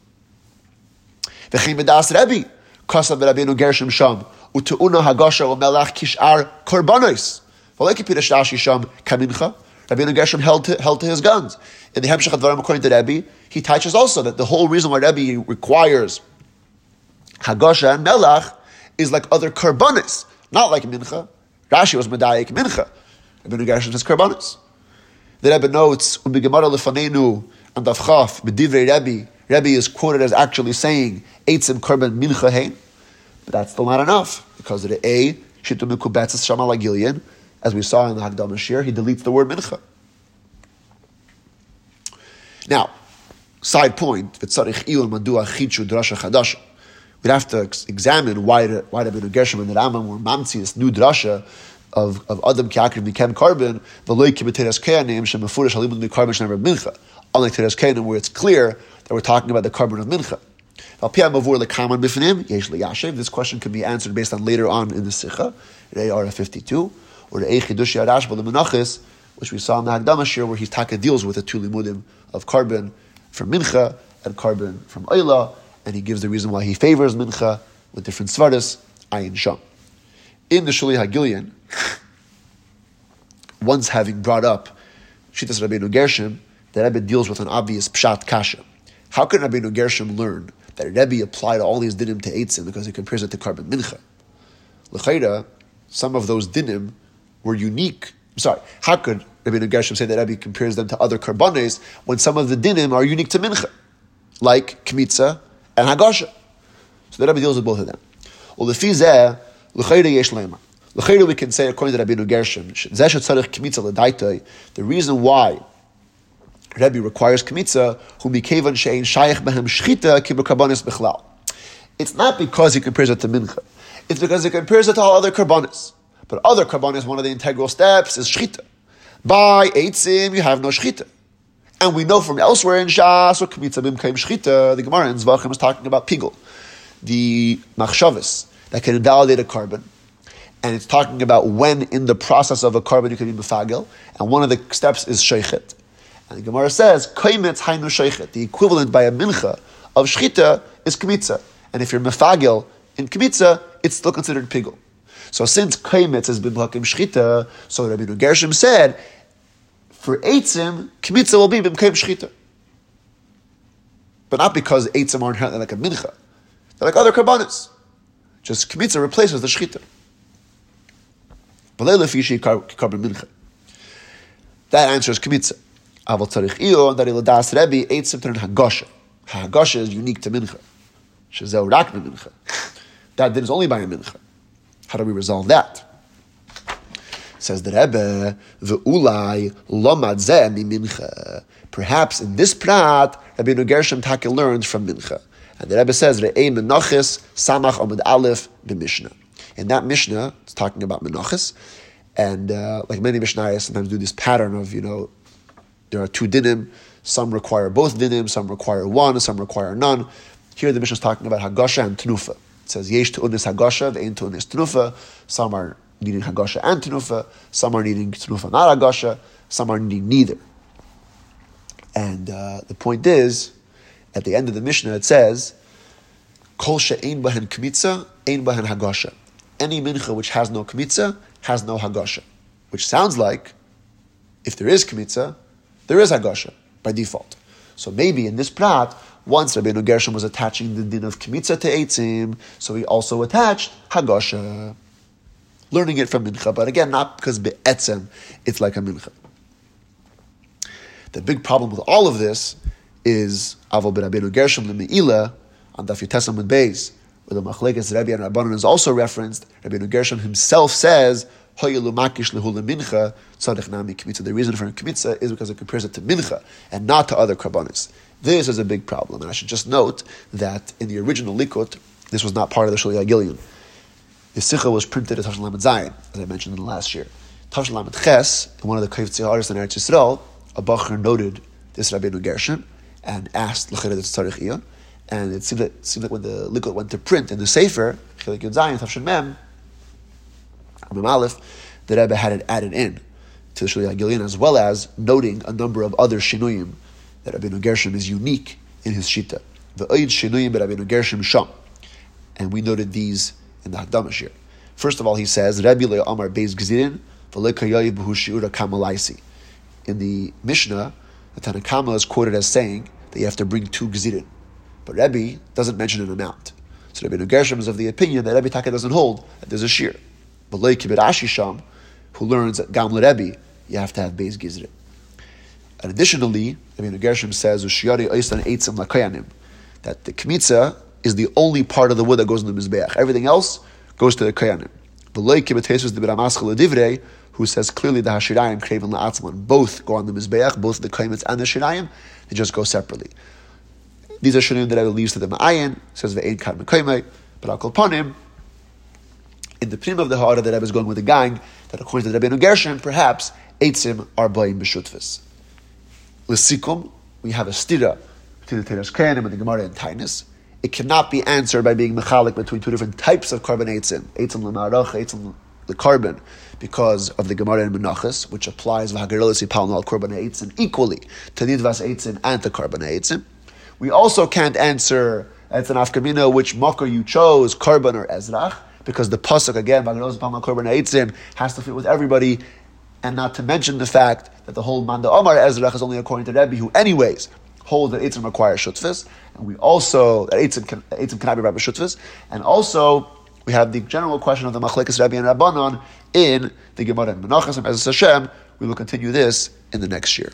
V'chein b'das Rebbe kasav b'Rabbeinu Gershom Sham u'tu'una hagasha u'melach kishar korbanos. V'leki pirash Rashi Sham kamincha. Rabbeinu Gershom held to, held to his guns. In the Hemshech Advarim, according to Rebbe, he teaches also that the whole reason why Rebbe requires Hagasha and Melach is like other karbanis, not like mincha. Rashi was medayik mincha. Ibn Gershom says karbanis. The Rebbe notes, "Ubigemara lefanenu and avchaf b'divrei Rebbe." Rebbe is quoted as actually saying eitzim karban mincha hein, but that's still not enough because of the a shitum mikubetzes shamal agilian, as we saw in the Hagdam Shir, he deletes the word mincha. Now, side point, v'tzarich iul madua chidshu drasha chadasha we'd have to examine why the, why the Ben Gershom and the Rambam were mamtzi this new drasha of, of Adam Kiakrim became korban, the loy kibeteres keanim shemafurish halimud mikarbon shnever mincha. Unlike Teras Kehanim, where it's clear that we're talking about the korban of mincha. This question can be answered based on later on in the Sikha, AR 52, or the Eichidushi Arash Menachis, which we saw in the Hagdama Shir, where he taka deals with the two limudim of korban from mincha and korban from oila, and he gives the reason why he favors mincha with different svaras, ayin sham. In the Shuli Hagilian, once having brought up Shitas Rabbeinu Gershom, the Rebbe deals with an obvious pshat kasha. How can Rabbeinu Gershom learn that Rebbe applied all these dinim to Eitzim because he compares it to korban mincha? L'chayra, some of those dinim were unique. I'm sorry, how could Rabbeinu Gershom say that Rebbe compares them to other karbanes when some of the dinim are unique to mincha, like kmitza and Hagasha. So the Rebbe deals with both of them. Well, the yesh leima. L'chayre we can say, according to Rabbeinu Gershom, tzarich kmitza the reason why Rebbe requires kmitza, who mikevan she'in shayich behem shchita kibu bechlal. It's not because he compares it to mincha. It's because he compares it to all other karbanis. But other karbanis, one of the integral steps is shchita. By eitzim, you have no shchita. And we know from elsewhere in Shas or Kmitza Bimkaim Shchita, the Gemara in Zvachim is talking about Pigel, the machshavas that can invalidate a korban. And it's talking about when in the process of a korban you can be mefagel. And one of the steps is sheichet. And the Gemara says, Kaimetz hainu sheichet. The equivalent by a mincha of shchita is kmitza. And if you're mefagel in kmitza, it's still considered pigel. So since kaimetz has been hakim shchita, so Rabbi Gershom said, for Eitzim, Kmitza will be Bimkaim Shchita. But not because Eitzim are inherently like a Mincha. They're like other Karbanis. Just Kmitza replaces the Shchita. That answers Kmitza. Aval Tzarich Iyo, that Iladas Rebbe, Eitzim Tern Hagasha. Hagasha is unique to mincha. Shezeu rak mincha. That din is only by a mincha. How do we resolve that? Says the Rebbe, "Ve'ulai lomad zeh mi mincha." Perhaps in this prat, Rabbi Gershom Taka learned from mincha, and the Rebbe says, "Re'ei menachis samach amud aleph b'mishnah." In that Mishnah, it's talking about menachis, and uh, like many Mishnayos sometimes do this pattern of you know, there are two dinim. Some require both dinim, some require one, some require none. Here the Mishnah is talking about hagasha and tenufa. It says yesh tu'unis hagasha, ve'in tu'unis tenufa. Some are needing hagasha and tenufa. Some are needing tenufa not hagasha. Some are needing neither. And uh, the point is, at the end of the Mishnah, it says, Kol she'ein bahen kmitza, ein bahen hagasha. Any mincha which has no kmitza has no hagasha. Which sounds like, if there is kmitza, there is hagasha by default. So maybe in this prat, once Rabbeinu Gershom was attaching the din of kmitza to eitzim, so he also attached hagasha, learning it from mincha. But again, not because be'etzem, it's like a mincha. The big problem with all of this is Avol Rabbeinu Gershom Meila on Daf Yitesam and Beis, where the Machlekes Rebbe and Rabbanon is also referenced. Rabbeinu Gershom himself says, the reason for kmitza is because it compares it to mincha and not to other karbanis. This is a big problem, and I should just note that in the original Likut, this was not part of the Shulei Gilyon. The Sikha was printed as Tashon Lamed Zayin, as I mentioned in the last year. Tashon Lamed Ches, in one of the Kayv artists in Eretz Yisrael, a Bacher noted this Rabbeinu Gershon and asked L'cheret Tzarech and it seemed, like, it seemed like when the liquid went to print in the Sefer, Zayin, the Rebbe had it added in to the Shulei Gilyon, as well as noting a number of other Shinuyim that Rabbeinu Gershom is unique in his Shita. The Oid Shinuyim Rabbeinu Gershom Sham. And we noted these in the Hadamash here. First of all, he says, Rabbi Le Amar Beis Gzirin. In the Mishnah, the Tanakama is quoted as saying that you have to bring two Gzirin. But Rebbe doesn't mention an amount. So Rabbi Gershom is of the opinion that Rebbe Taka doesn't hold that there's a shear. But Lei Ashisham, who learns that Gam Rebbe, you have to have Beis Gizrin. And additionally, Rabbi Gershom says, that the Kmitza is the only part of the wood that goes in the Mizbeach. Everything else goes to the Kayanim. The Lei Kibbut Tesus the Biramascha Divrei, who says clearly the Hashirayim, Kraven La'atzman, both go on the Mizbeach, both the Kaimits and the Shirayim, they just go separately. These are Shirim that I will leave to the Ma'ayin, says the Ein Kad Mekaimai, but I'll call upon him. In the prim of the Hara that I was going with the gang, that according to the Rabbeinu Gershon, perhaps Eitzim are Bayim B'Shutfis. L'sikum, we have a stira between the Teras Kehanim and the Gemara and Tainus. It cannot be answered by being mechalik between two different types of korban eitzim, eitzim l'marach, eitzim the korban, because of the Gemara and Menachas, which applies v'hagarilis yipal al korban eitzim equally to nidvas eitzim and the korban eitzim. We also can't answer it's an afkamina which makar you chose, korban or ezrach, because the pasuk again, eitzim, has to fit with everybody, and not to mention the fact that the whole manda omar ezrach is only according to Rebbe, who anyways hold that eitzim require shutfis, and we also that eitzim, can, eitzim cannot be rabbi shutfis, and also we have the general question of the machlekes Rabbi and Rabbanon in the Gemara and Menachos, and as Hashem, we will continue this in the next year.